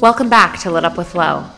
Welcome back to Lit Up with Lo.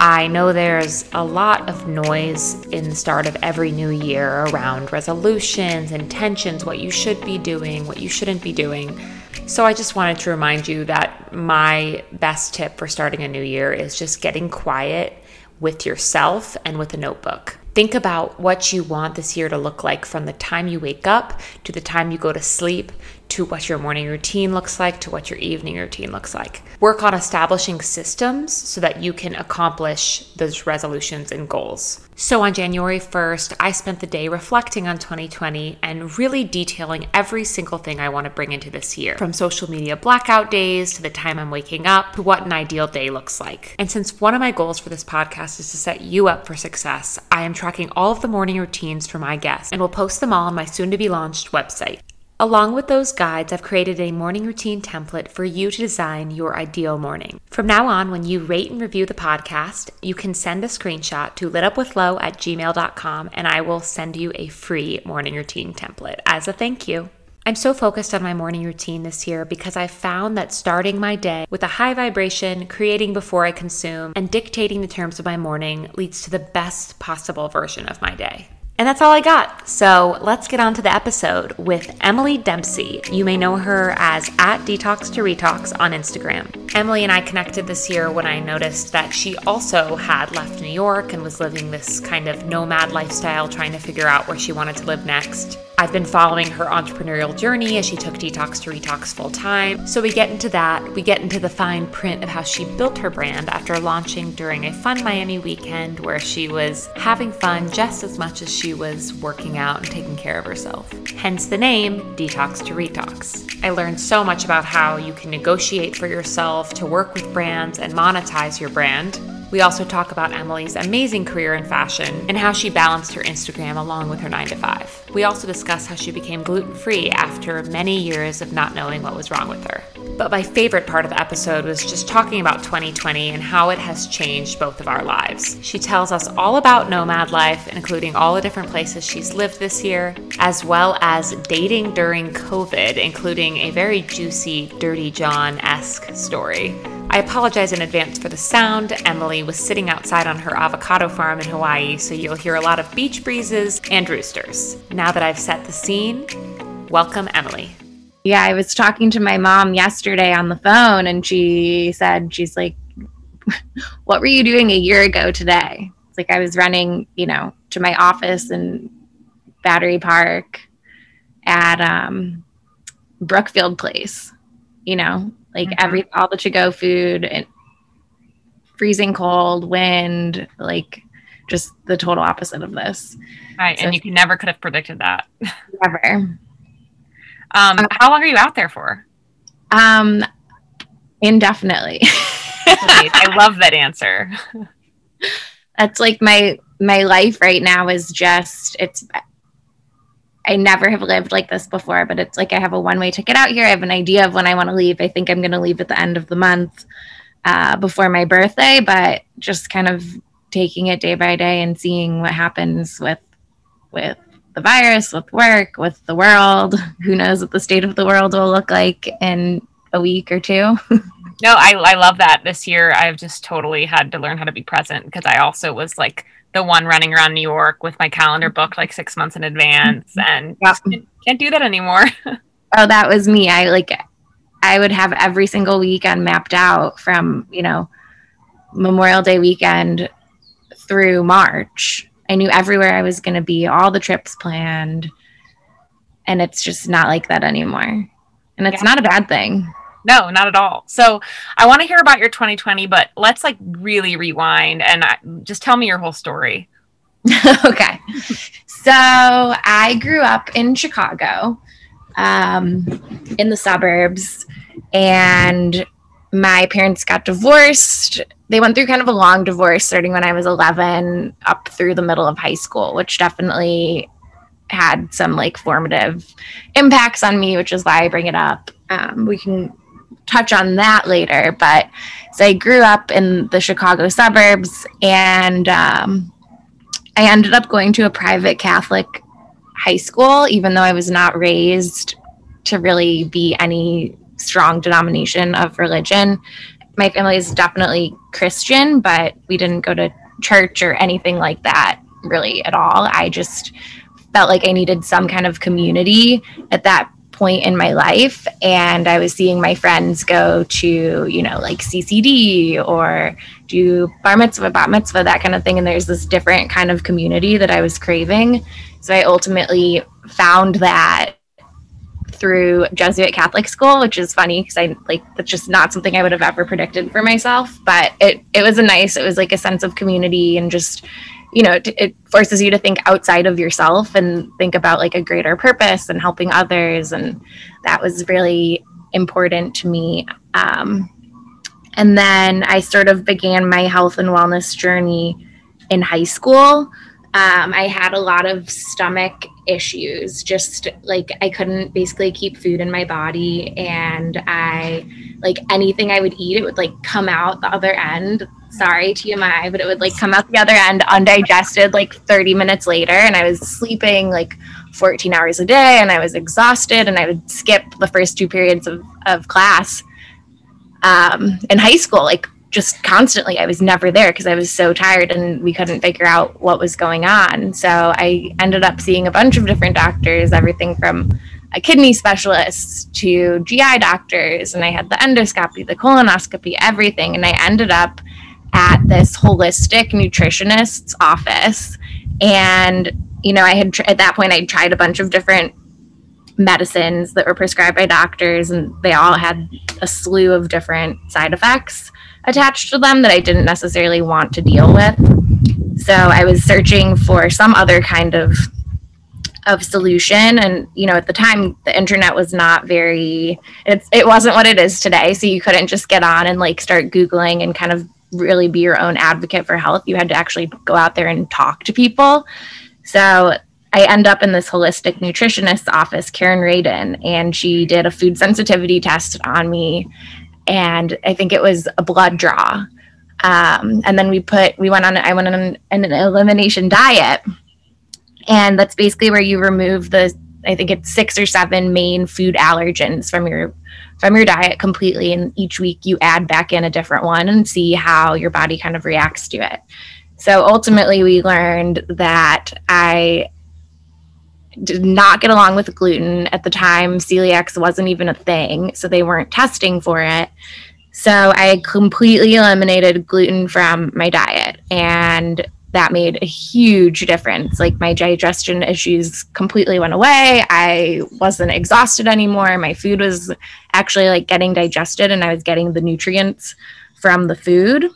I know there's a lot of noise in the start of every new year around resolutions, intentions, what you should be doing, what you shouldn't be doing. So I just wanted to remind you that my best tip for starting a new year is just getting quiet with yourself and with a notebook. Think about what you want this year to look like from the time you wake up to the time you go to sleep to what your morning routine looks like to what your evening routine looks like. Work on establishing systems so that you can accomplish those resolutions and goals. So on January 1st, I spent the day reflecting on 2020 and really detailing every single thing I want to bring into this year from social media blackout days to the time I'm waking up to what an ideal day looks like. And since one of my goals for this podcast is to set you up for success, I am tracking all of the morning routines for my guests and will post them all on my soon to be launched website. Along with those guides, I've created a morning routine template for you to design your ideal morning. From now on, when you rate and review the podcast, you can send a screenshot to litupwithlo at gmail.com and I will send you a free morning routine template as a thank you. I'm so focused on my morning routine this year because I found that starting my day with a high vibration, creating before I consume, and dictating the terms of my morning leads to the best possible version of my day. And that's all I got. So let's get on to the episode with Emily Dempsey. You may know her as at Detox to Retox on Instagram. Emily and I connected this year when I noticed that she also had left New York and was living this kind of nomad lifestyle, trying to figure out where she wanted to live next. I've been following her entrepreneurial journey as she took Detox to Retox full time. So we get into that. We get into the fine print of how she built her brand after launching during a fun Miami weekend where she was having fun just as much as she was working out and taking care of herself. Hence the name Detox to Retox. I learned so much about how you can negotiate for yourself to work with brands and monetize your brand we also talk about Emily's amazing career in fashion and how she balanced her Instagram along with her 9 to 5. We also discuss how she became gluten free after many years of not knowing what was wrong with her. But my favorite part of the episode was just talking about 2020 and how it has changed both of our lives. She tells us all about nomad life, including all the different places she's lived this year, as well as dating during COVID, including a very juicy Dirty John esque story. I apologize in advance for the sound. Emily was sitting outside on her avocado farm in Hawaii, so you'll hear a lot of beach breezes and roosters. Now that I've set the scene, welcome Emily. Yeah, I was talking to my mom yesterday on the phone, and she said, She's like, What were you doing a year ago today? It's like I was running, you know, to my office in Battery Park at um, Brookfield Place, you know, like mm-hmm. every all the to go food and freezing cold, wind, like just the total opposite of this. Right, so, and you can never could have predicted that. Never. um, uh, how long are you out there for? Um, indefinitely. I love that answer. That's like my my life right now is just it's I never have lived like this before, but it's like I have a one way ticket out here. I have an idea of when I want to leave. I think I'm going to leave at the end of the month uh, before my birthday, but just kind of taking it day by day and seeing what happens with with the virus, with work, with the world. Who knows what the state of the world will look like in a week or two. no, I, I love that. This year, I've just totally had to learn how to be present because I also was like the one running around New York with my calendar booked like six months in advance mm-hmm. and yeah. can't, can't do that anymore. oh, that was me. I like, I would have every single weekend mapped out from, you know, Memorial Day weekend through March. I knew everywhere I was going to be, all the trips planned. And it's just not like that anymore. And it's yeah. not a bad thing. No, not at all. So I want to hear about your 2020, but let's like really rewind and I, just tell me your whole story. okay. So I grew up in Chicago, um, in the suburbs, and my parents got divorced. They went through kind of a long divorce starting when I was 11 up through the middle of high school, which definitely had some like formative impacts on me, which is why I bring it up. Um, we can touch on that later. But so I grew up in the Chicago suburbs, and um, I ended up going to a private Catholic high school, even though I was not raised to really be any strong denomination of religion. my family is definitely Christian, but we didn't go to church or anything like that really at all. I just felt like I needed some kind of community at that point in my life and i was seeing my friends go to you know like ccd or do bar mitzvah bat mitzvah that kind of thing and there's this different kind of community that i was craving so i ultimately found that through Jesuit Catholic school, which is funny because I like that's just not something I would have ever predicted for myself. But it it was a nice, it was like a sense of community and just, you know, it, it forces you to think outside of yourself and think about like a greater purpose and helping others, and that was really important to me. Um, and then I sort of began my health and wellness journey in high school. Um, I had a lot of stomach issues just like i couldn't basically keep food in my body and i like anything i would eat it would like come out the other end. Sorry tmi but it would like come out the other end undigested like 30 minutes later and i was sleeping like 14 hours a day and i was exhausted and i would skip the first two periods of, of class um, in high school like just constantly i was never there because i was so tired and we couldn't figure out what was going on. So i ended up seeing a bunch of different doctors everything from a kidney specialist to gi doctors and i had the endoscopy the colonoscopy everything. And i ended up at this holistic nutritionist's office. And you know i had at that point i tried a bunch of different medicines that were prescribed by doctors and they all had a slew of different side effects attached to them that I didn't necessarily want to deal with. So I was searching for some other kind of of solution. And you know at the time the internet was not very it's it wasn't what it is today. So you couldn't just get on and like start googling and kind of really be your own advocate for health. You had to actually go out there and talk to people. So I end up in this holistic nutritionist's office, Karen Radin, and she did a food sensitivity test on me and I think it was a blood draw. Um, and then we put we went on I went on an, an elimination diet, and that's basically where you remove the I think it's six or seven main food allergens from your from your diet completely, and each week you add back in a different one and see how your body kind of reacts to it. So ultimately, we learned that I did not get along with gluten at the time. Celiac wasn't even a thing, so they weren't testing for it. So I completely eliminated gluten from my diet, and that made a huge difference. Like my digestion issues completely went away. I wasn't exhausted anymore. My food was actually like getting digested, and I was getting the nutrients from the food.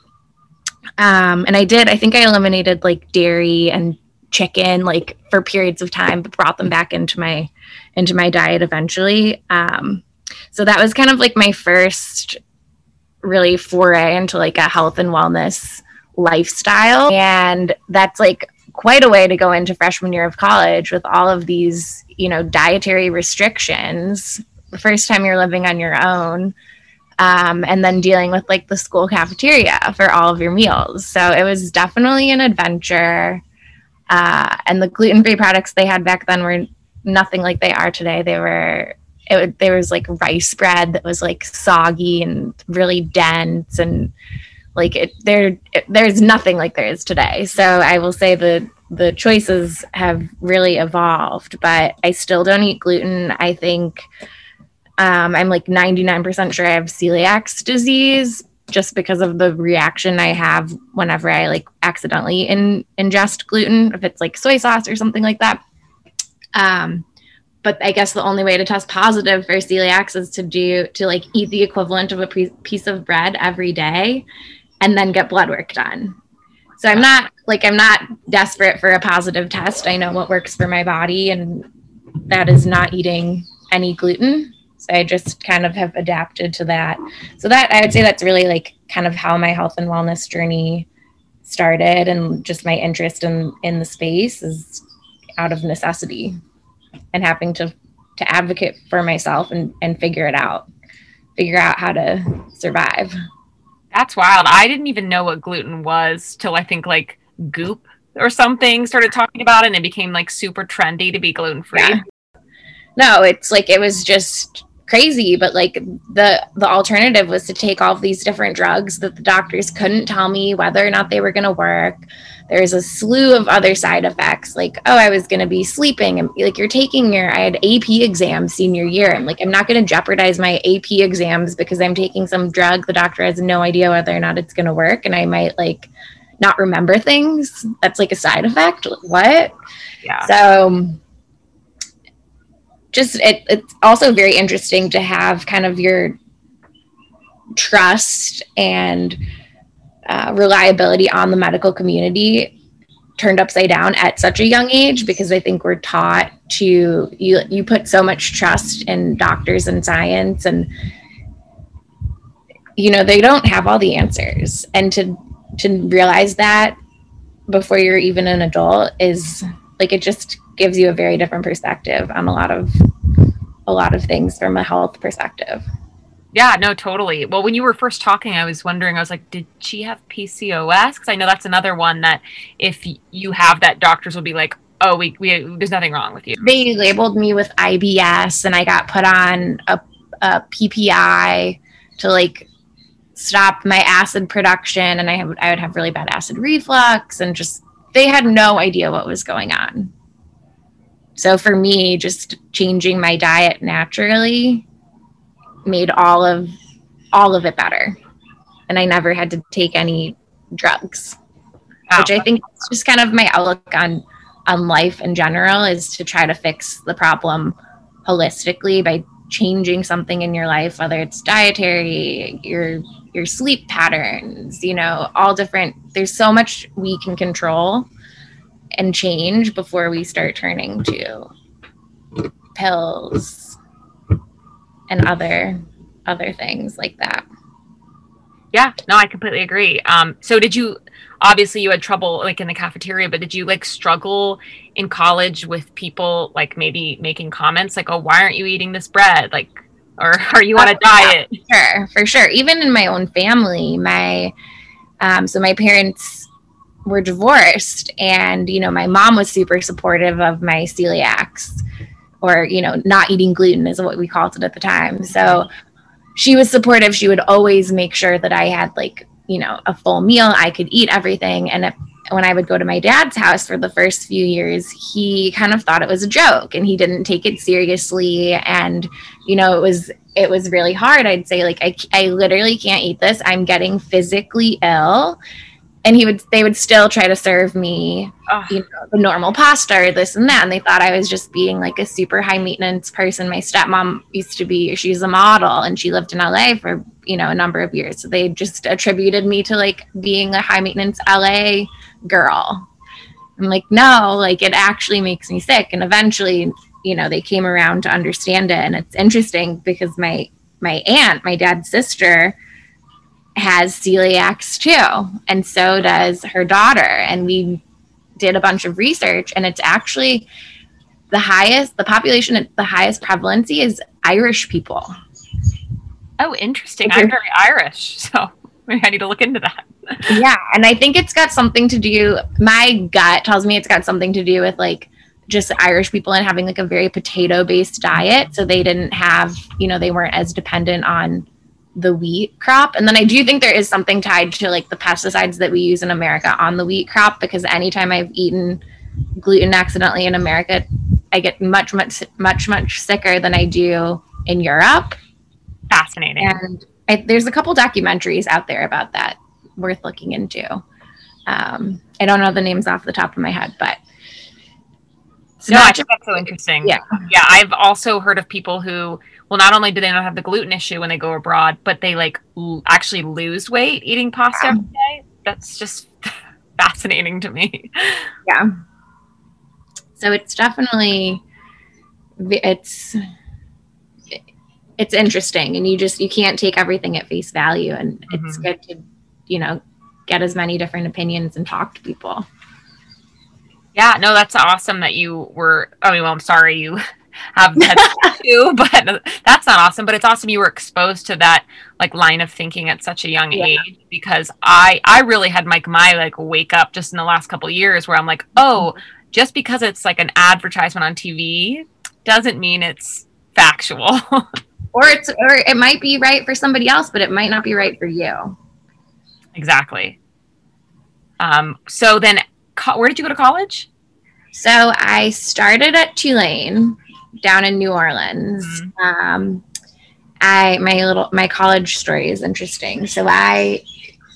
Um, and I did, I think I eliminated like dairy and chicken like for periods of time but brought them back into my into my diet eventually. Um, so that was kind of like my first really foray into like a health and wellness lifestyle. And that's like quite a way to go into freshman year of college with all of these you know dietary restrictions. The first time you're living on your own um, and then dealing with like the school cafeteria for all of your meals. So it was definitely an adventure uh, and the gluten free products they had back then were nothing like they are today. They were it there was like rice bread that was like soggy and really dense and like it there there's nothing like there is today. So I will say the the choices have really evolved, but I still don't eat gluten. I think um, I'm like 99% sure I have celiac disease, just because of the reaction I have whenever I like accidentally in, ingest gluten, if it's like soy sauce or something like that. Um, but I guess the only way to test positive for celiac is to do to like eat the equivalent of a pre- piece of bread every day, and then get blood work done. So I'm not like I'm not desperate for a positive test. I know what works for my body, and that is not eating any gluten. I just kind of have adapted to that. So that I would say that's really like kind of how my health and wellness journey started and just my interest in in the space is out of necessity and having to to advocate for myself and and figure it out figure out how to survive that's wild i didn't even know what gluten was till i think like goop or something started talking about it and it became like super trendy to be gluten free yeah. no it's like it was just crazy but like the the alternative was to take all of these different drugs that the doctors couldn't tell me whether or not they were going to work. There's a slew of other side effects like oh i was going to be sleeping and like you're taking your i had ap exams senior year i'm like i'm not going to jeopardize my ap exams because i'm taking some drug the doctor has no idea whether or not it's going to work and i might like not remember things. That's like a side effect. What? Yeah. so just it, it's also very interesting to have kind of your trust and uh, reliability on the medical community turned upside down at such a young age because I think we're taught to you you put so much trust in doctors and science and you know they don't have all the answers. And to to realize that before you're even an adult is like it just gives you a very different perspective on a lot of a lot of things from a health perspective. Yeah, no, totally. Well, when you were first talking, I was wondering, I was like, did she have PCOS? Because I know that's another one that if you have that, doctors will be like, oh, we, we there's nothing wrong with you. They labeled me with IBS and I got put on a, a PPI to like stop my acid production and I have I would have really bad acid reflux and just they had no idea what was going on. So for me, just changing my diet naturally made all of all of it better. And I never had to take any drugs, Wow. which I think is just kind of my outlook on on life in general is to try to fix the problem holistically by changing something in your life, whether it's dietary, your your sleep patterns, you know, all different. There's so much we can control and change before we start turning to pills and other other things like that. Yeah, no, I completely agree. Um, so did you obviously you had trouble like in the cafeteria, but did you like struggle in college with people like maybe making comments like, "Oh, why aren't you eating this bread?" Like, or are you on a Oh, yeah. diet? Sure, for sure. Even in my own family, my um, so my parents were divorced, and you know, my mom was super supportive of my celiacs, or you know, not eating gluten is what we called it at the time. So she was supportive. She would always make sure that I had like you know a full meal. I could eat everything, and if, when I would go to my dad's house for the first few years, he kind of thought it was a joke, and he didn't take it seriously, and you know, it was it was really hard. I'd say like I, I literally can't eat this. I'm getting physically ill. And he would they would still try to serve me, you know, the normal pasta or this and that. And they thought I was just being like a super high maintenance person. My stepmom used to be she's a model and she lived in LA for, you know, a number of years. So they just attributed me to like being a high maintenance LA girl. I'm like, no, like it actually makes me sick. And eventually you know they came around to understand it and it's interesting because my my aunt my dad's sister has celiacs too and so does her daughter and we did a bunch of research and it's actually the highest the population at the highest prevalency is irish people Oh, interesting. I'm very Irish, so maybe I need to look into that. Yeah and i think it's got something to do my gut tells me it's got something to do with like just irish people and having like a very potato based diet so they didn't have you know they weren't as dependent on the wheat crop. And then i do think there is something tied to like the pesticides that we use in america on the wheat crop because anytime i've eaten gluten accidentally in america i get much much much much sicker than i do in europe. Fascinating. and I, there's a couple documentaries out there about that worth looking into. Um, I don't know the names off the top of my head, but it's no, I think that's so interesting. Yeah. Yeah. I've also heard of people who, well, not only do they not have the gluten issue when they go abroad, but they like l- actually lose weight eating pasta Yeah. every day. That's just fascinating to me. yeah. So it's definitely it's it's interesting, and you just you can't take everything at face value, and it's Mhm. good to you know get as many different opinions and talk to people. Yeah, no, that's awesome that you were. I mean, well, I'm sorry you have that too, but that's not awesome. But it's awesome you were exposed to that like line of thinking at such a young Yeah. age because I I really had like my like wake up just in the last couple of years where I'm like, oh, mm-hmm. just because it's like an advertisement on TV doesn't mean it's factual. or it's or it might be right for somebody else, but it might not be right for you. Exactly. Um, so then, co- where did you go to college? So I started at Tulane down in New Orleans. Mm-hmm. Um, I my little my college story is interesting. So I,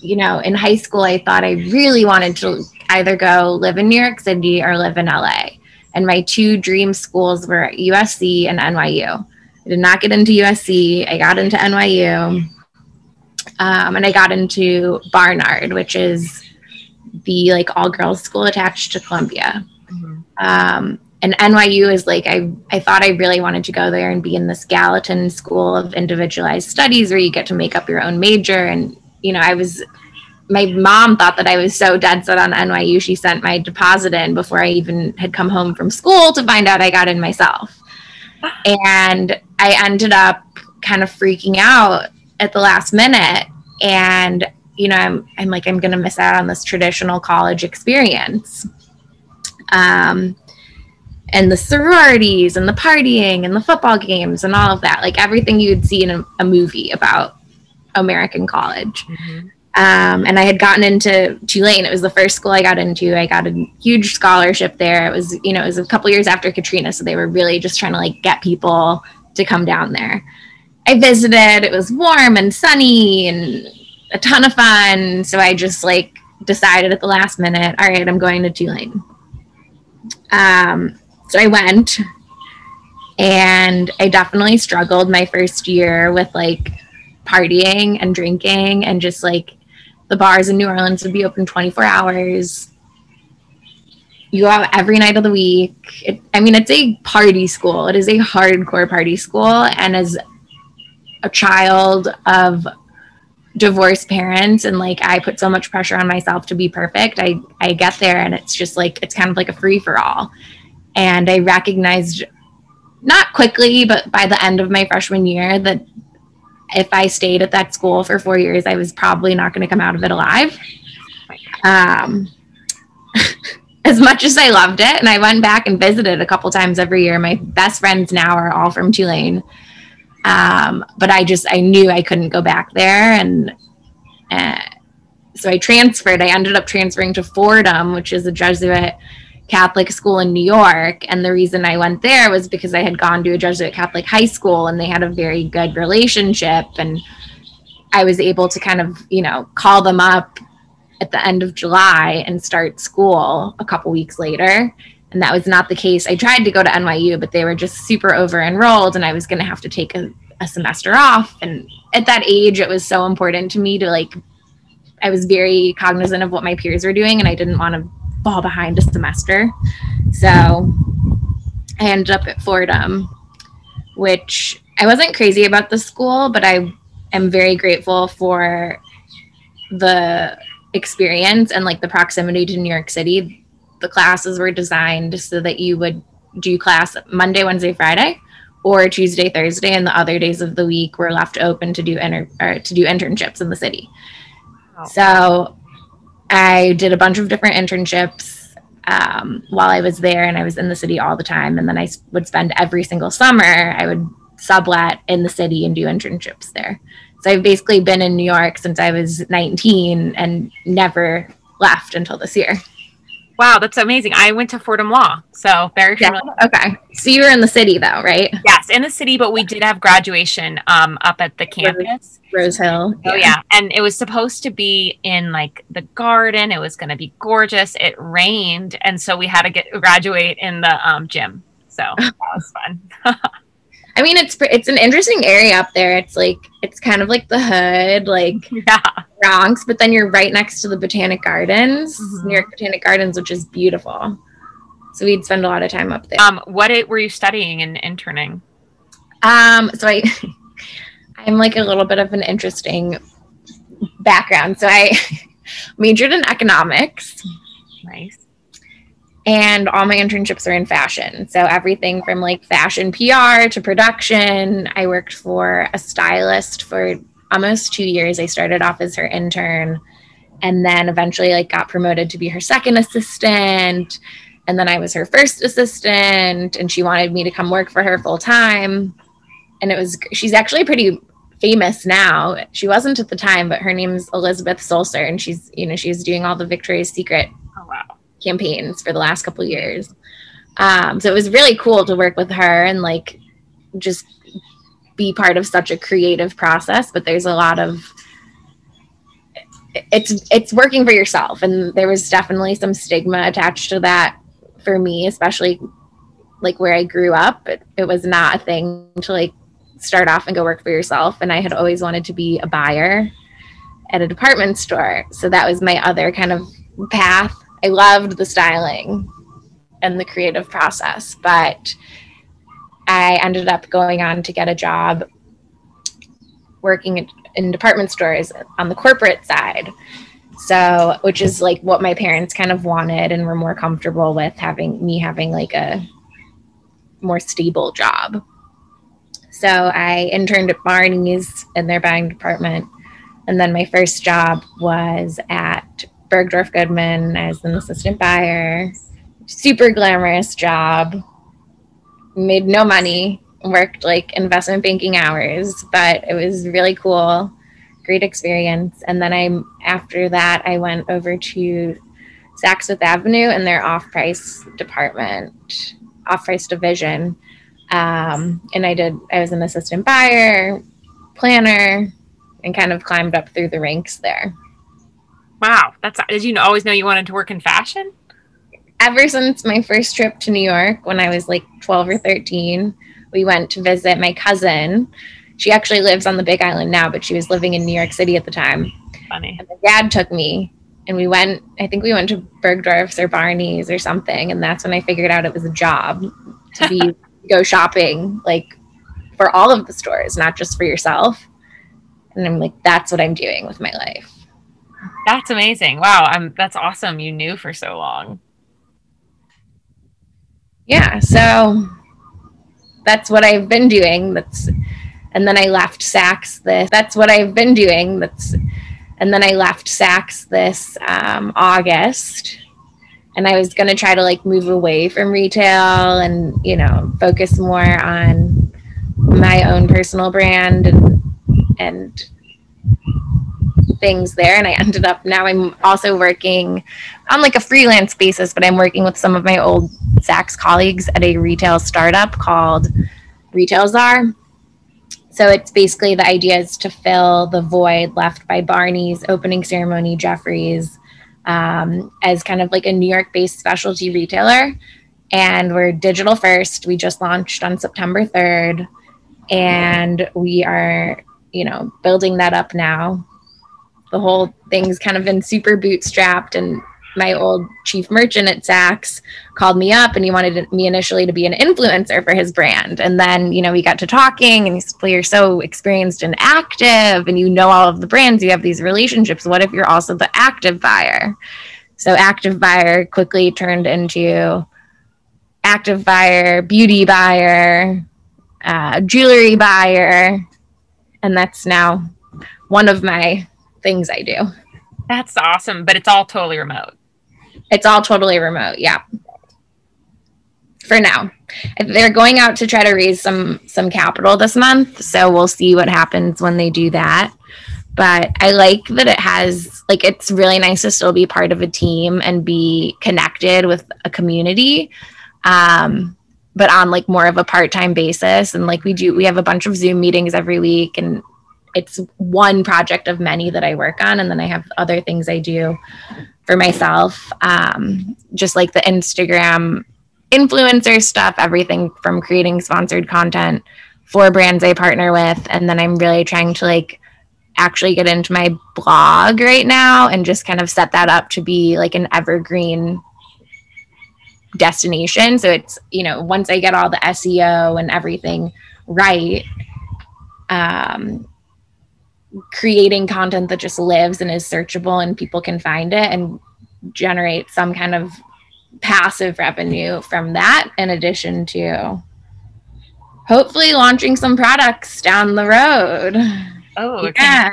you know, in high school, I thought I really wanted to either go live in New York City or live in LA. And my two dream schools were USC and NYU. I did not get into USC. I got into NYU. Um, and I got into Barnard, which is the like all girls school attached to Columbia. Um, and NYU is like I I thought I really wanted to go there and be in this Gallatin School of Individualized Studies where you get to make up your own major. And you know, I was my mom thought that I was so dead set on NYU. She sent my deposit in before I even had come home from school to find out I got in myself. And I ended up kind of freaking out at the last minute. And, you know, I'm, I'm like, I'm going to miss out on this traditional college experience. Um, and the sororities and the partying and the football games and all of that, like everything you would see in a, a movie about American college. Mm-hmm. Um, and I had gotten into Tulane. It was the first school I got into. I got a huge scholarship there. It was, you know, it was a couple years after Katrina, so they were really just trying to like get people to come down there. I visited. It was warm and sunny and a ton of fun. So I just like decided at the last minute, all right, I'm going to Tulane. Um, so I went, and I definitely struggled my first year with like partying and drinking and just like the bars in New Orleans would be open 24 hours. You go out every night of the week. It, I mean, it's a party school. It is a hardcore party school. And as a child of divorced parents and like I put so much pressure on myself to be perfect, I, I get there and it's just like, it's kind of like a free for all. And I recognized not quickly, but by the end of my freshman year that if I stayed at that school for four years, I was probably not going to come out of it alive. Um, as much as I loved it, and I went back and visited a couple times every year. My best friends now are all from Tulane, um, but I just I knew I couldn't go back there, and uh, so I transferred. I ended up transferring to Fordham, which is a Jesuit Catholic school in New York. And the reason I went there was because I had gone to a Jesuit Catholic high school and they had a very good relationship. And I was able to kind of, you know, call them up at the end of July and start school a couple weeks later. And that was not the case. I tried to go to NYU, but they were just super over enrolled and I was going to have to take a, a semester off. And at that age, it was so important to me to like, I was very cognizant of what my peers were doing and I didn't want to fall behind a semester. So I ended up at Fordham, which I wasn't crazy about the school, but I am very grateful for the experience and like the proximity to New York City. The classes were designed so that you would do class Monday, Wednesday, Friday, or Tuesday, Thursday, and the other days of the week were left open to do inter- or to do internships in the city. Oh. So I did a bunch of different internships um, while I was there, and I was in the city all the time. And then I would spend every single summer, I would sublet in the city and do internships there. So I've basically been in New York since I was 19 and never left until this year. Wow, that's amazing. I went to Fordham Law, so very familiar. Yeah. Okay, so you were in the city though, right? Yes, in the city, but we did have graduation um, up at the campus, Rose Hill. Oh yeah, and it was supposed to be in like the garden. It was going to be gorgeous. It rained, and so we had to get graduate in the um, gym. So that was fun. I mean, it's it's an interesting area up there. It's like it's kind of like the hood, like yeah. Bronx, but then you're right next to the Botanic Gardens, mm-hmm. New York Botanic Gardens, which is beautiful. So we'd spend a lot of time up there. Um, what it, were you studying and interning? Um, so I, I'm like a little bit of an interesting background. So I majored in economics. Nice and all my internships are in fashion. So everything from like fashion PR to production. I worked for a stylist for almost 2 years. I started off as her intern and then eventually like got promoted to be her second assistant and then I was her first assistant and she wanted me to come work for her full time. and it was she's actually pretty famous now. She wasn't at the time, but her name's Elizabeth Sulcer, and she's you know she's doing all the Victoria's Secret Oh wow. campaigns for the last couple years. Um, so it was really cool to work with her and like just be part of such a creative process. But there's a lot of it's it's working for yourself, and there was definitely some stigma attached to that for me, especially like where I grew up. It, it was not a thing to like start off and go work for yourself, and I had always wanted to be a buyer at a department store. So that was my other kind of path. I loved the styling and the creative process, but I ended up going on to get a job working in, department stores on the corporate side. So, which is like what my parents kind of wanted and were more comfortable with having me having like a more stable job. So, I interned at Barney's in their buying department. And then my first job was at Bergdorf Goodman as an assistant buyer. Super glamorous job. Made no money, worked like investment banking hours, but it was really cool. Great experience. And then I, after that, I went over to Saks Fifth Avenue in their off price department, off price division. Um, and I did, I was an assistant buyer, planner, and kind of climbed up through the ranks there. Wow. That's did you always know you wanted to work in fashion? Ever since my first trip to New York when I was like 12 or 13, we went to visit my cousin. She actually lives on the Big Island now, but she was living in New York City at the time. Funny. And my dad took me and we went, I think we went to Bergdorf's or Barney's or something. And that's when I figured out it was a job to be go shopping like for all of the stores, not just for yourself. And I'm like, that's what I'm doing with my life. That's amazing. Wow. I'm that's awesome. You knew for so long. Yeah. So that's what I've been doing. That's and then I left Saks this that's what I've been doing. That's and then I left Saks this um, August. And I was gonna try to like move away from retail and, you know, focus more on my own personal brand and and things there and i ended up now i'm also working on like a freelance basis but i'm working with some of my old Saks colleagues at a retail startup called retail czar. So it's basically the idea is to fill the void left by barney's opening ceremony Jeffrey's um, as kind of like a new york based specialty retailer. And we're digital first. We just launched on september 3rd and we are you know building that up now. The whole thing's kind of been super bootstrapped and my old chief merchant at Saks called me up and he wanted me initially to be an influencer for his brand. And then, you know, we got to talking and he said, Well, you're so experienced and active and you know all of the brands, you have these relationships. What if you're also the active buyer? So active buyer quickly turned into active buyer, beauty buyer, uh, jewelry buyer. And that's now one of my things I do. That's awesome. But it's all totally remote. It's all totally remote. Yeah. For now. They're going out to try to raise some some capital this month, so we'll see what happens when they do that. But I like that it has like it's really nice to still be part of a team and be connected with a community. Um but on like more of a part-time basis and like we do we have a bunch of Zoom meetings every week and it's one project of many that I work on, and then I have other things I do for myself, um, just like the Instagram influencer stuff, everything from creating sponsored content for brands I partner with, and then I'm really trying to like actually get into my blog right now and just kind of set that up to be like an evergreen destination. So it's, you know, once I get all the SEO and everything right, um, creating content that just lives and is searchable and people can find it and generate some kind of passive revenue from that in addition to hopefully launching some products down the road Oh, yeah.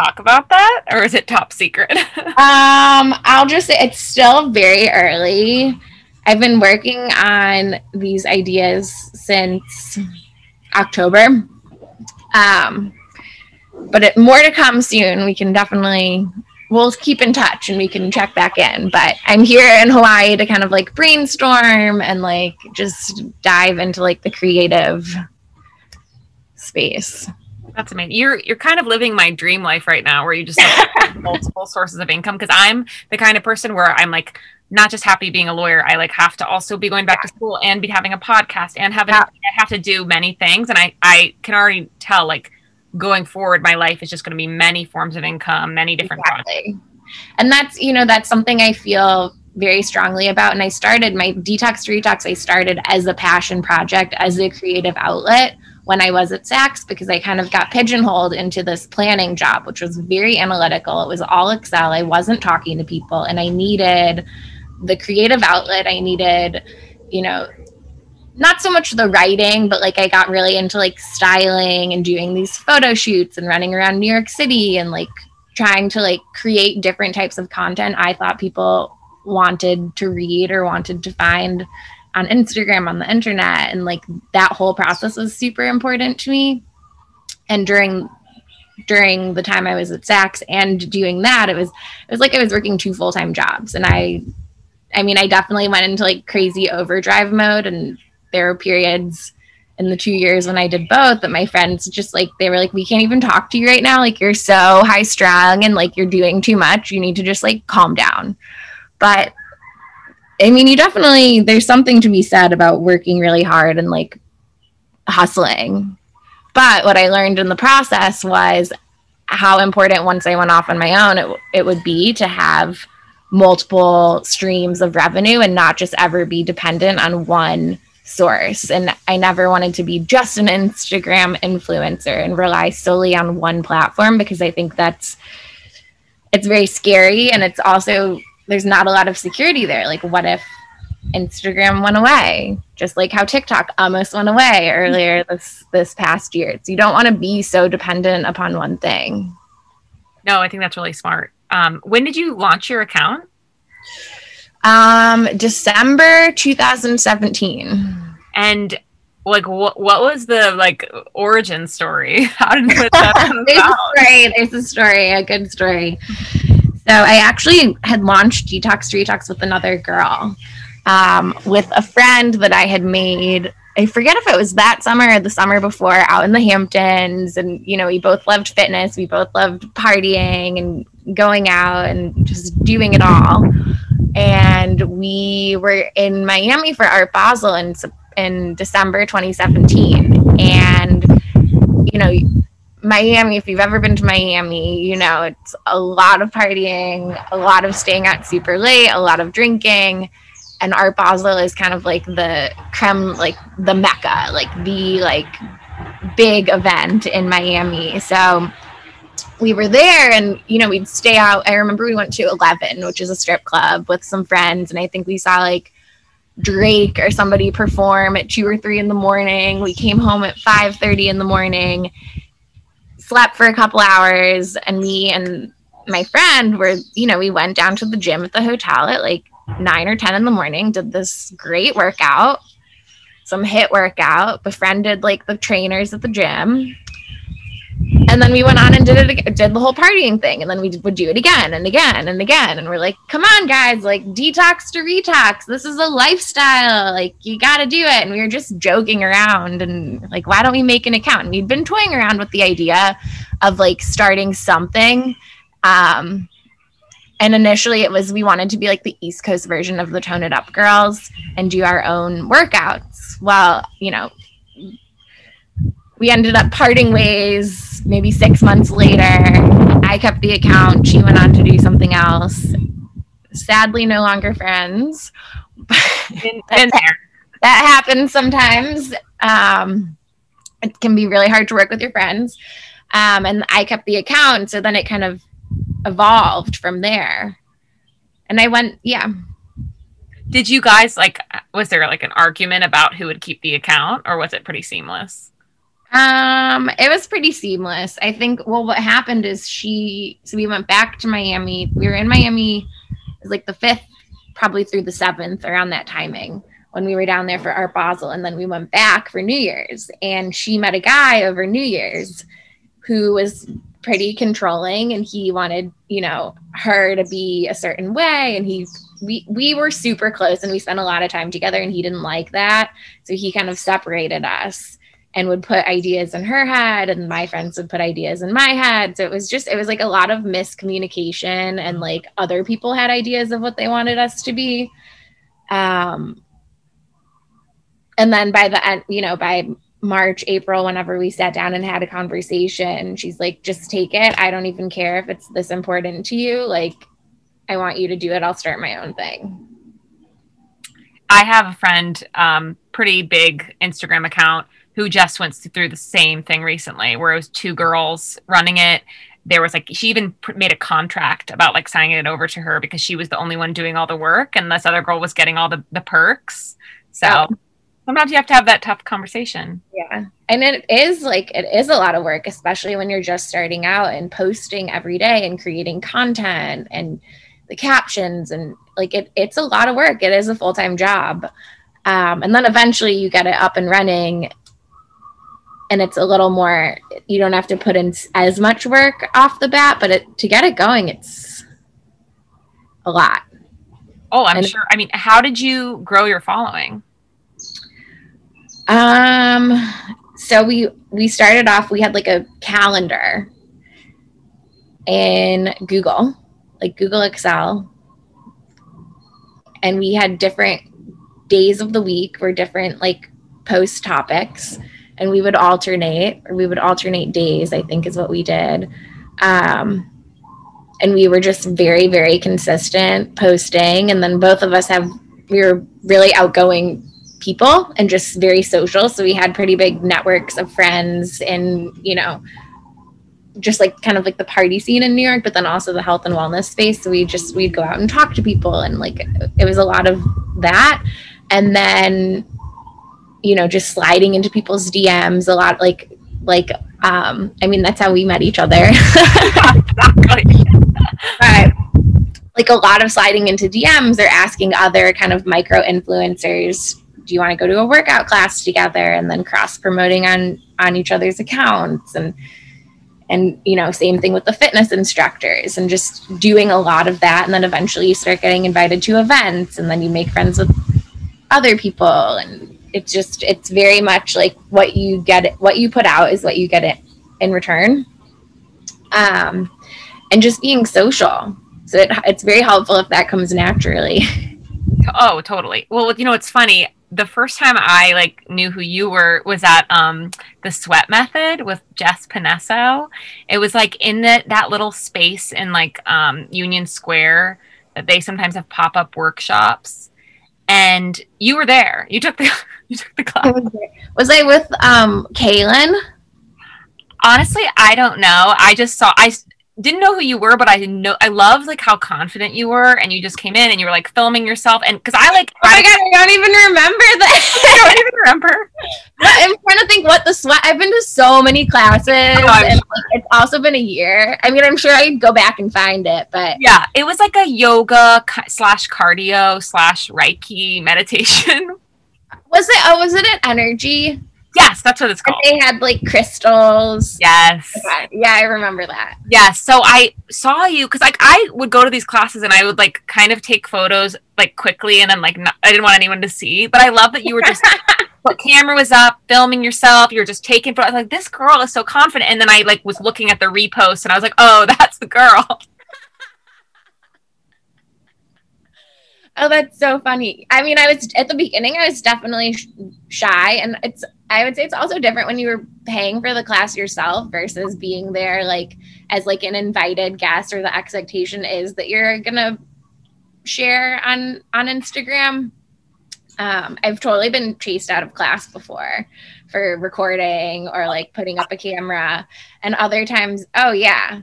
talk about that or is it top secret? um, I'll just say it's still very early. I've been working on these ideas since October Um, but it, more to come soon. We can definitely we'll keep in touch and we can check back in. But I'm here in Hawaii to kind of like brainstorm and like just dive into like the creative space. That's amazing. You're you're kind of living my dream life right now, where you just have multiple sources of income. Because I'm the kind of person where I'm like not just happy being a lawyer. I like have to also be going back to school and be having a podcast and having yeah. I have to do many things, and I I can already tell like going forward, my life is just going to be many forms of income, many different exactly. And that's you know that's something I feel very strongly about. And I started my detox to retox. I started as a passion project, as a creative outlet when I was at Saks because I kind of got pigeonholed into this planning job, which was very analytical. It was all Excel. I wasn't talking to people, and I needed the creative outlet. I needed, you know, not so much the writing, but like I got really into like styling and doing these photo shoots and running around New York City and like trying to like create different types of content I thought people wanted to read or wanted to find on Instagram, on the internet. And like that whole process was super important to me. And during during the time I was at Saks and doing that, it was it was like I was working two full time jobs. And I I mean I definitely went into like crazy overdrive mode and there were periods in the two years when I did both that my friends just like they were like, We can't even talk to you right now. Like you're so high strung and like you're doing too much. You need to just like calm down. But I mean, you definitely, there's something to be said about working really hard and like hustling. But what I learned in the process was how important once I went off on my own, it, it would be to have multiple streams of revenue and not just ever be dependent on one source. And I never wanted to be just an Instagram influencer and rely solely on one platform because I think that's it's very scary and it's also there's not a lot of security there. Like, what if Instagram went away, just like how TikTok almost went away earlier this this past year. So you don't want to be so dependent upon one thing. No, I think that's really smart. Um, when did you launch your account? Um, December 2017. And like what what was the like origin story? How did that there's a story. There's a story, a good story. So I actually had launched Detox to Retox with another girl, um, with a friend that I had made. I forget if it was that summer or the summer before out in the Hamptons. And, you know, we both loved fitness. We both loved partying and going out and just doing it all. And we were in Miami for Art Basel in, in December 2017. And, you know, Miami, if you've ever been to Miami, you know, it's a lot of partying, a lot of staying out super late, a lot of drinking. And Art Basel is kind of like the creme, like the mecca, like the like big event in Miami. So we were there and, you know, we'd stay out. I remember we went to 11, which is a strip club with some friends. And I think we saw like Drake or somebody perform at two or three in the morning. We came home at 5 30 in the morning slept for a couple hours and me and my friend were you know we went down to the gym at the hotel at like 9 or 10 in the morning did this great workout some HIIT workout befriended like the trainers at the gym and then we went on and did it did the whole partying thing. And then we would do it again and again and again. And we're like come on guys like detox to retox. This is a lifestyle. Like you got to do it. And we were just joking around and like why don't we make an account? And we'd been toying around with the idea of like starting something um and initially it was we wanted to be like the east coast version of the tone it up girls and do our own workouts well you know we ended up parting ways maybe six months later. I kept the account. She went on to do something else. Sadly, no longer friends. that, that happens sometimes. Um, it can be really hard to work with your friends. Um, and I kept the account. So then it kind of evolved from there. And I went, yeah. Did you guys like, was there like an argument about who would keep the account or was it pretty seamless? Um, it was pretty seamless. I think. Well, what happened is she. So we went back to Miami. We were in Miami, like the fifth, probably through the seventh, around that timing. when we were down there for Art Basel. And then we went back for New Year's. And she met a guy over New Year's who was pretty controlling and he wanted, you know, her to be a certain way. And he we we were super close and we spent a lot of time together and he didn't like that. So he kind of separated us and would put ideas in her head and my friends would put ideas in my head. So it was just it was like a lot of miscommunication and like other people had ideas of what they wanted us to be. Um and then by the end you know by march april whenever we sat down and had a conversation she's like just take it. I don't even care if it's this important to you. Like i want you to do it. I'll start my own thing. I have a friend um pretty big instagram account who just went through the same thing recently where it was two girls running it. There was like she even made a contract about like signing it over to her because she was the only one doing all the work and this other girl was getting all the, the perks. So yeah. sometimes you have to have that tough conversation. Yeah. And it is like it is a lot of work especially when you're just starting out and posting every day and creating content and the captions and like it, it's a lot of work. It is a full-time job. Um, and then eventually you get it up and running and it's a little more you don't have to put in as much work off the bat but it, to get it going it's a lot. Oh i'm and, sure i mean how did you grow your following? Um so we we started off we had like a calendar in google like google excel. And we had different days of the week were different like post topics and we would alternate or we would alternate days i think is what we did. Um, and we were just very very consistent posting. And then both of us have we were really outgoing people and just very social. So we had pretty big networks of friends and you know just like kind of like the party scene in new york but then also the health and wellness space. So we just we'd go out and talk to people and like it was a lot of that. And then you know, just sliding into people's DMs a lot like like um I mean that's how we met each other. exactly. but like a lot of sliding into DMs or asking other kind of micro influencers, do you want to go to a workout class together and then cross promoting on on each other's accounts and and you know same thing with the fitness instructors and just doing a lot of that and then eventually you start getting invited to events and then you make friends with other people and it's just it's very much like what you get what you put out is what you get it in return. Um and just being social. So it, it's very helpful if that comes naturally. Oh totally. Well you know it's funny. The first time i like knew who you were was at um the sweat method with jess panesso it was like in the, that little space in like um union square that they sometimes have pop-up workshops and you were there you took the You took the class. Was I with um Kaylin? Honestly, I don't know. I just saw I didn't know who you were, but I didn't know I love like how confident you were, and you just came in and you were like filming yourself, and because I like oh my god, I don't even remember that. I don't even remember. I'm trying to think what the sweat. I've been to so many classes, oh, and sure. it's also been a year. I mean, I'm sure I'd go back and find it, but yeah, it was like a yoga slash cardio slash Reiki meditation was it? Oh, was it an energy? Yes, that's what it's called. And they had like crystals. Yes. Okay. Yeah, I remember that. Yes. So I saw you because like I would go to these classes and I would like kind of take photos like quickly and then like not, I didn't want anyone to see. But I love that you were just what camera was up, filming yourself. You're just taking photos. I was like this girl is so confident. And then I like was looking at the repost and I was like, oh, that's the girl. Oh, that's so funny. I mean, I was at the beginning, I was definitely shy. And it's, I would say it's also different when you were paying for the class yourself versus being there like as like an invited guest or the expectation is that you're going to share on, on Instagram. Um, I've totally been chased out of class before for recording or like putting up a camera. And other times, oh, yeah,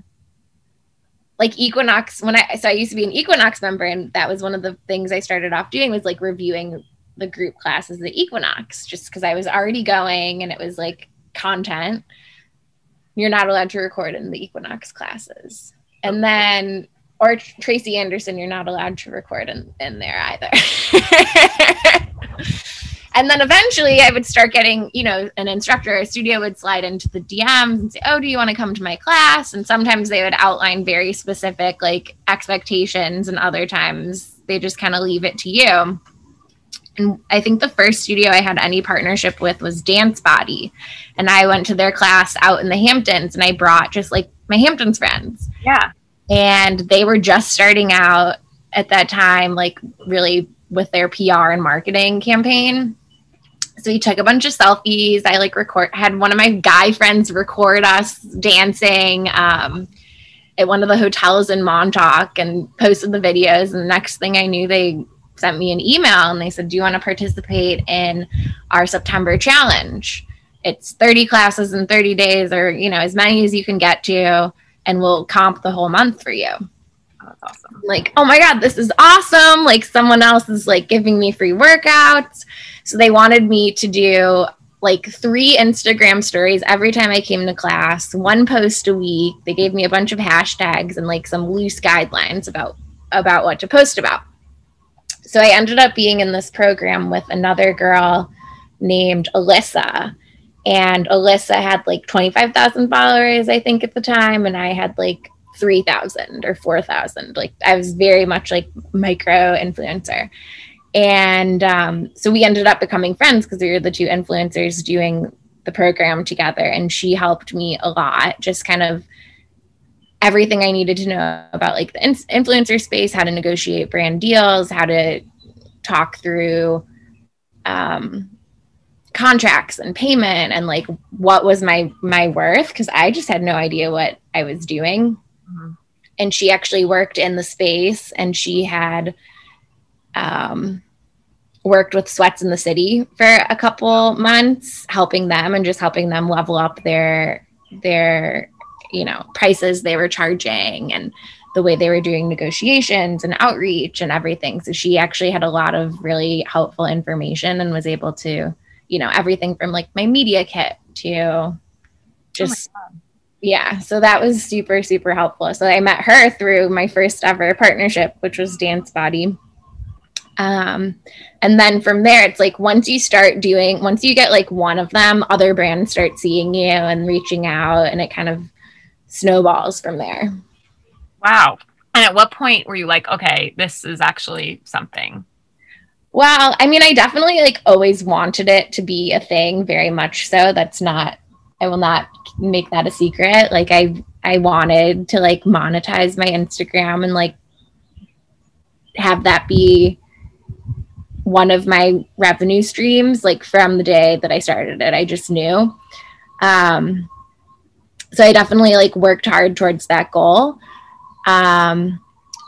like Equinox when I so I used to be an Equinox member and that was one of the things I started off doing was like reviewing the group class classes the Equinox just because I was already going and it was like content. You're not allowed to record in the Equinox classes. And then or Tracy Anderson, you're not allowed to record in, in there either. and then eventually I would start getting, you know, an instructor or studio would slide into the DMs and say, Oh, do you want to come to my class? And sometimes they would outline very specific like expectations, and other times they just kind of leave it to you. And I think the first studio I had any partnership with was Dance Body. And I went to their class out in the Hamptons and I brought just like my Hamptons friends. Yeah. And they were just starting out at that time, like really with their PR and marketing campaign. So we took a bunch of selfies. I like record had one of my guy friends record us dancing um, at one of the hotels in Montauk and posted the videos. And the next thing I knew, they sent me an email and they said, "Do you want to participate in our September challenge? It's 30 classes in 30 days, or you know, as many as you can get to, and we'll comp the whole month for you." that's awesome. Like, oh my God, this is awesome. Like, someone else is like giving me free workouts. So, they wanted me to do like three Instagram stories every time I came to class, one post a week. They gave me a bunch of hashtags and like some loose guidelines about about what to post about. So I ended up being in this program with another girl named Alyssa. And Alyssa had like 25,000 followers, I think, at the time. And I had like 3,000 or 4,000. Like I was very much like micro influencer. And um, so we ended up becoming friends because we were the two influencers doing the program together. And she helped me a lot, just kind of everything I needed to know about like the in- influencer space, how to negotiate brand deals, how to talk through um, contracts and payment and like what was my my worth because I just had no idea what I was doing. Mm-hmm. And she actually worked in the space and she had um, worked with Sweats in the City for a couple months, helping them and just helping them level up their their you know prices they were charging and the way they were doing negotiations and outreach and everything. So she actually had a lot of really helpful information and was able to, you know, everything from like my media kit to just oh yeah so that was super super helpful. So i met her through my first ever partnership which was dance body. Um, and then from there it's like once you start doing once you get like one of them other brands start seeing you and reaching out and it kind of snowballs from there wow and at what point were you like okay this is actually something well i mean i definitely like always wanted it to be a thing very much so that's not I will not make that a secret. Like I I wanted to like monetize my Instagram and like have that be one of my revenue streams like from the day that I started it. I just knew. Um so I definitely like worked hard towards that goal. Um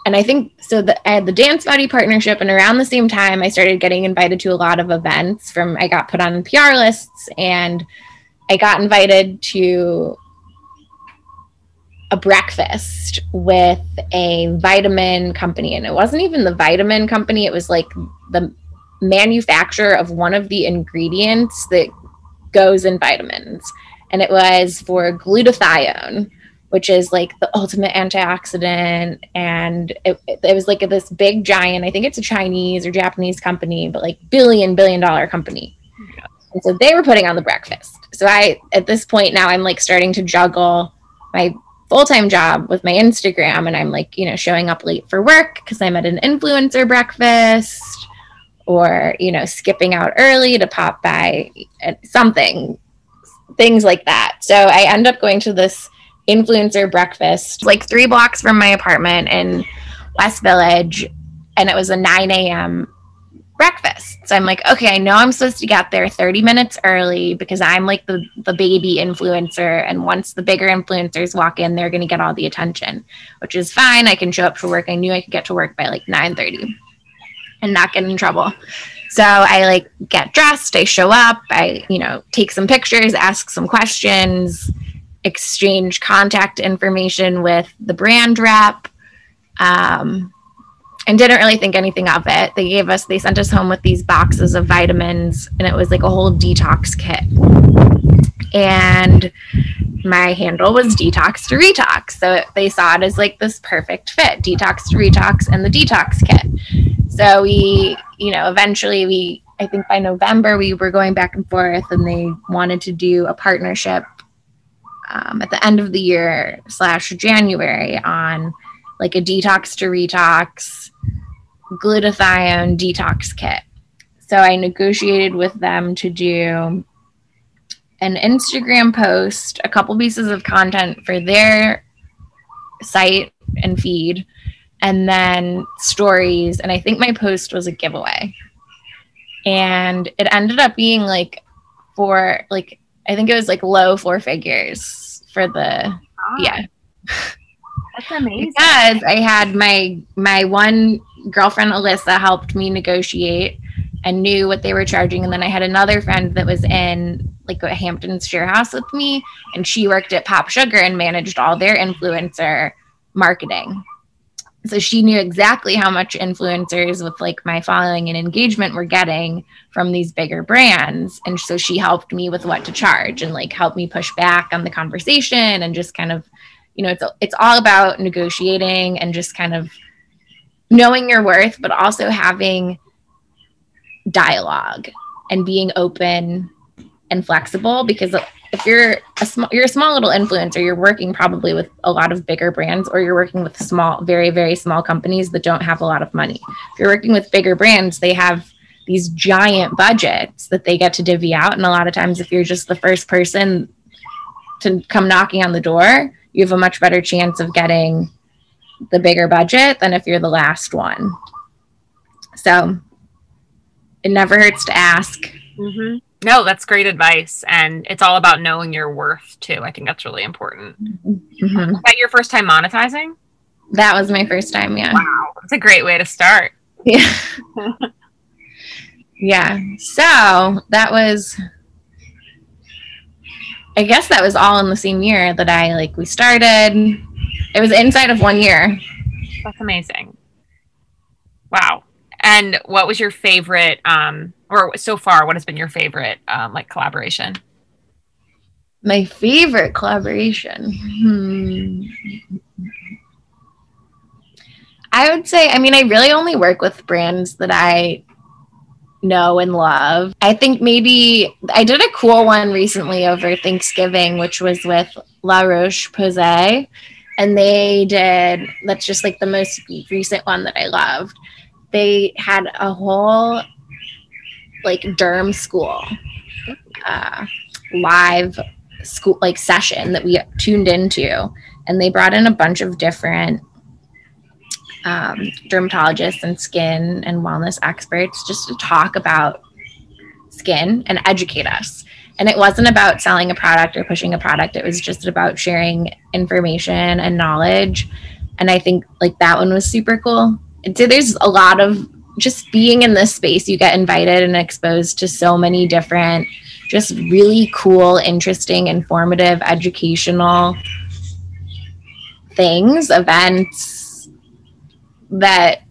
and I think so I had the dance body partnership and around the same time I started getting invited to a lot of events from I got put on PR lists and I got invited to a breakfast with a vitamin company and it wasn't even the vitamin company it was like the manufacturer of one of the ingredients that goes in vitamins and it was for glutathione which is like the ultimate antioxidant. And it, it was like this big giant i think it's a chinese or japanese company but like billion billion dollar company. And so they were putting on the breakfast. So I, at this point now, I'm like starting to juggle my full time job with my Instagram, and I'm like, you know, showing up late for work because I'm at an influencer breakfast, or you know, skipping out early to pop by something, things like that. So I end up going to this influencer breakfast, like three blocks from my apartment in West Village, and it was a 9 a.m breakfast. So I'm like, okay, I know I'm supposed to get there 30 minutes early because I'm like the, the baby influencer. And once the bigger influencers walk in, they're going to get all the attention, which is fine. I can show up for work. I knew I could get to work by like 9:30 and not get in trouble. So I like get dressed, I show up, I, you know, take some pictures, ask some questions, exchange contact information with the brand rep. Um, and didn't really think anything of it. They gave us, they sent us home with these boxes of vitamins, and it was like a whole detox kit. And my handle was detox to retox. So they saw it as like this perfect fit detox to retox and the detox kit. So we, you know, eventually we I think by November we were going back and forth, and they wanted to do a partnership um, at the end of the year slash January on like a detox to retox glutathione detox kit. So I negotiated with them to do an Instagram post, a couple pieces of content for their site and feed, and then stories. And I think my post was a giveaway. And it ended up being like for like, I think it was like low four figures for the, yeah. That's amazing. Because I had my my one girlfriend Alyssa helped me negotiate and knew what they were charging, and then I had another friend that was in like a Hamptons share house with me, and she worked at Pop Sugar and managed all their influencer marketing. So she knew exactly how much influencers with like my following and engagement were getting from these bigger brands. And so she helped me with what to charge and like helped me push back on the conversation and just kind of you know it's it's all about negotiating and just kind of knowing your worth but also having dialogue and being open and flexible because if you're a small you're a small little influencer you're working probably with a lot of bigger brands or you're working with small very very small companies that don't have a lot of money if you're working with bigger brands they have these giant budgets that they get to divvy out and a lot of times if you're just the first person to come knocking on the door you have a much better chance of getting the bigger budget than if you're the last one. So it never hurts to ask. Mm-hmm. No, that's great advice. And it's all about knowing your worth too. I think that's really important. Mm-hmm. Was that your first time monetizing? That was my first time, yeah. Wow. That's a great way to start. Yeah. yeah. So that was I guess that was all in the same year that I like we started. It was inside of one year. That's amazing. Wow. And what was your favorite um or so far what has been your favorite um like collaboration? My favorite collaboration. Hmm. I would say I mean I really only work with brands that I know and love. I think maybe I did a cool one recently over Thanksgiving, which was with La Roche Posay. And they did, that's just like the most recent one that I loved. They had a whole like derm school uh, live school like session that we tuned into. And they brought in a bunch of different um, dermatologists and skin and wellness experts just to talk about skin and educate us. And it wasn't about selling a product or pushing a product, it was just about sharing information and knowledge. And I think like that one was super cool. And so there's a lot of just being in this space, you get invited and exposed to so many different, just really cool, interesting, informative, educational things, events, that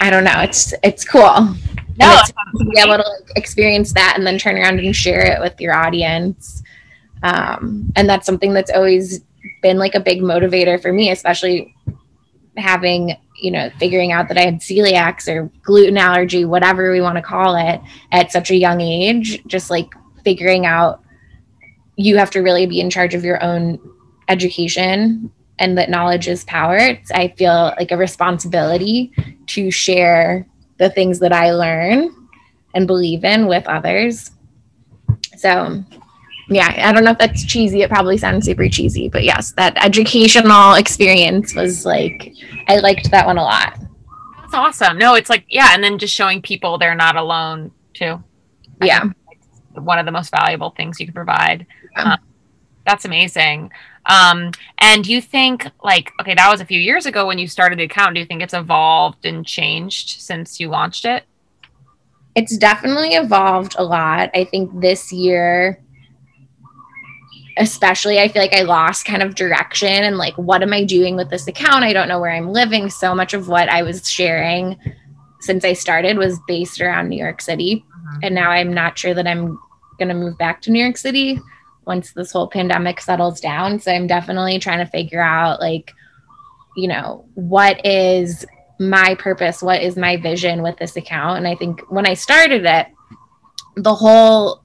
I don't know. It's it's cool. No, it's to be able to like, experience that and then turn around and share it with your audience. Um, and that's something that's always been like a big motivator for me, especially having you know figuring out that I had celiacs or gluten allergy, whatever we want to call it, at such a young age. Just like figuring out you have to really be in charge of your own education and that knowledge is power, it's, I feel like a responsibility to share the things that I learn and believe in with others. So, yeah, I don't know if that's cheesy. It probably sounds super cheesy, but yes, that educational experience was like, I liked that one a lot. That's awesome. No, it's like, yeah, and then just showing people they're not alone too. yeah. One of the most valuable things you can provide. Yeah. Um, that's amazing. Um, and do you think like okay, that was a few years ago when you started the account. Do you think it's evolved and changed since you launched it? It's definitely evolved a lot. I think this year especially I feel like I lost kind of direction and like what am I doing with this account? I don't know where I'm living. So much of what I was sharing since I started was based around New York City. Mm-hmm. And now I'm not sure that I'm going to move back to New York City once this whole pandemic settles down. So I'm definitely trying to figure out like, you know, what is my purpose? What is my vision with this account? And I think when I started it, the whole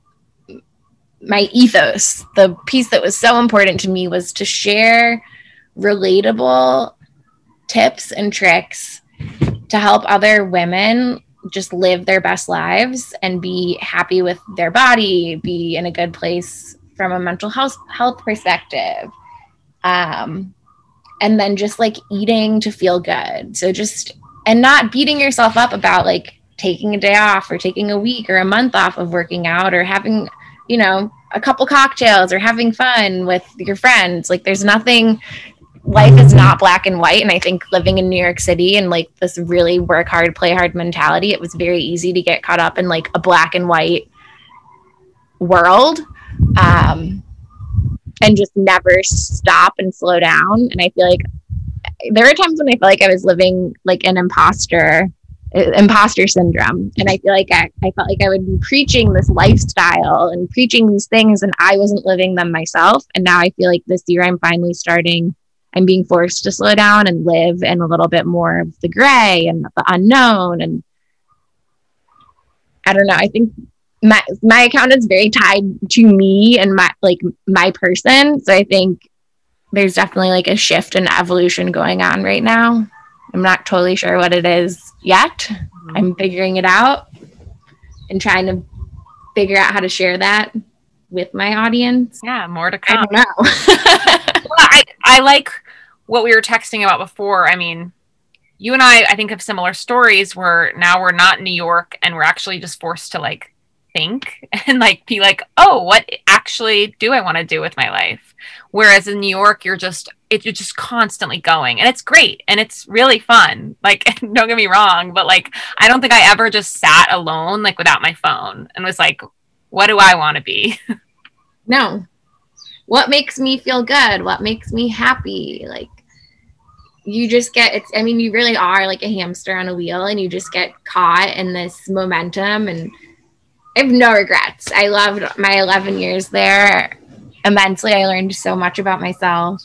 my ethos, the piece that was so important to me was to share relatable tips and tricks to help other women just live their best lives and be happy with their body, be in a good place from a mental health health perspective. Um, and then just like eating to feel good. So just and not beating yourself up about like taking a day off or taking a week or a month off of working out or having, you know, a couple cocktails or having fun with your friends. Like there's nothing life is not black and white and i think living in new york city and like this really work hard play hard mentality it was very easy to get caught up in like a black and white world um, and just never stop and slow down and i feel like there were times when i felt like i was living like an imposter Uh, imposter syndrome and i feel like I, I felt like i would be preaching this lifestyle and preaching these things and i wasn't living them myself and now i feel like this year i'm finally starting I'm being forced to slow down and live in a little bit more of the gray and the unknown. And I don't know. I think my my account is very tied to me and my like my person. So I think there's definitely like a shift and evolution going on right now. I'm not totally sure what it is yet. Mm-hmm. I'm figuring it out and trying to figure out how to share that with my audience. Yeah, more to come. I don't know. I, I like what we were texting about before. I mean, you and I, I think, have similar stories where now we're not in New York and we're actually just forced to like think and like be like, oh, what actually do I want to do with my life? Whereas in New York, you're just it, you're just constantly going, and it's great and it's really fun. Like, don't get me wrong, but like, I don't think I ever just sat alone like without my phone and was like, what do I want to be? No, what makes me feel good what makes me happy like you just get it's i mean you really are like a hamster on a wheel and you just get caught in this momentum and i have no regrets i loved my 11 years there immensely i learned so much about myself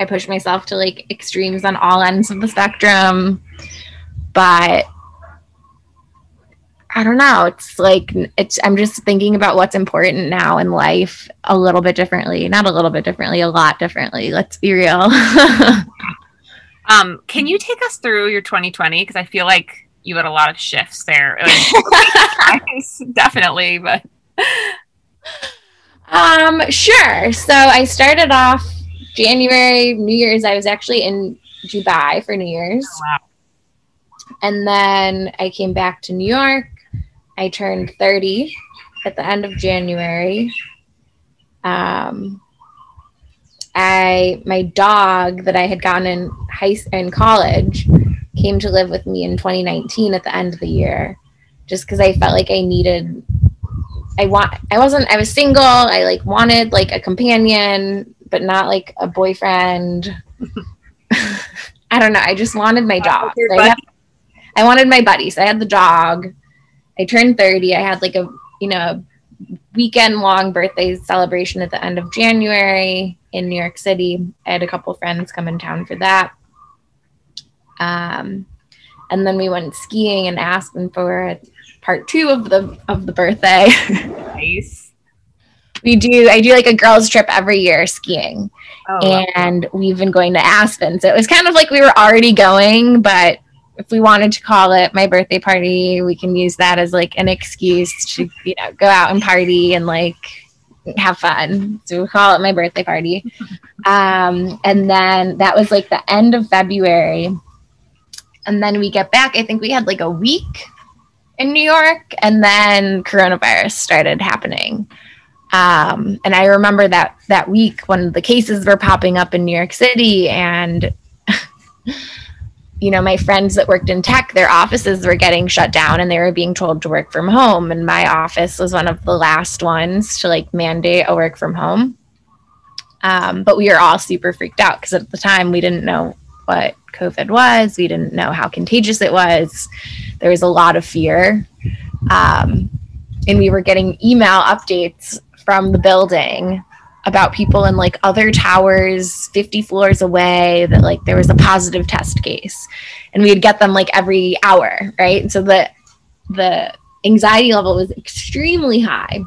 i pushed myself to like extremes on all ends of the spectrum but I don't know. It's like it's I'm just thinking about what's important now in life a little bit differently. Not a little bit differently, a lot differently. Let's be real. um, can you take us through your 2020 because I feel like you had a lot of shifts there. definitely, but um sure. So I started off January, New Year's. I was actually in Dubai for New Year's. Oh, wow. And then I came back to New York I turned 30 at the end of January. Um, I my dog that I had gotten in high in college came to live with me in 2019 at the end of the year, just because I felt like I needed. I want. I wasn't. I was single. I like wanted like a companion, but not like a boyfriend. I don't know. I just wanted my dog. I, had, I wanted my buddies. I had the dog. I turned 30. I had like a, you know, weekend long birthday celebration at the end of January in New York City. I had a couple friends come in town for that. Um, and then we went skiing in Aspen for part two of the of the birthday. nice. we do. I do like a girls' trip every year skiing, oh, and we've been going to Aspen. So it was kind of like we were already going, but if we wanted to call it my birthday party, we can use that as like an excuse to, you know, go out and party and like have fun. So we call it my birthday party. Um, and then that was like the end of February. And then we get back, I think we had like a week in New York, and then coronavirus started happening. Um, and I remember that that week when the cases were popping up in New York City and you know, my friends that worked in tech, their offices were getting shut down and they were being told to work from home. And my office was one of the last ones to like mandate a work from home. Um, but we were all super freaked out because at the time we didn't know what COVID was, we didn't know how contagious it was. There was a lot of fear. Um, and we were getting email updates from the building about people in like other towers 50 floors away that like there was a positive test case and we'd get them like every hour right and so the the anxiety level was extremely high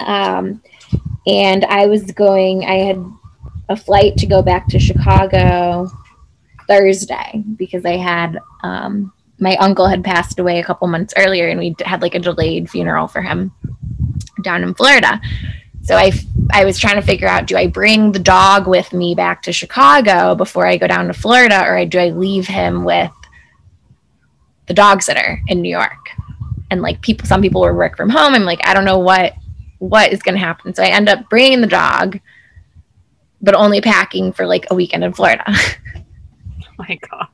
um, and i was going i had a flight to go back to chicago thursday because i had um, my uncle had passed away a couple months earlier and we had like a delayed funeral for him down in florida so I, I was trying to figure out do I bring the dog with me back to Chicago before I go down to Florida, or do I leave him with the dog sitter in New York? And like people, some people were work from home. I'm like, I don't know what what is going to happen. So I end up bringing the dog, but only packing for like a weekend in Florida. oh my god.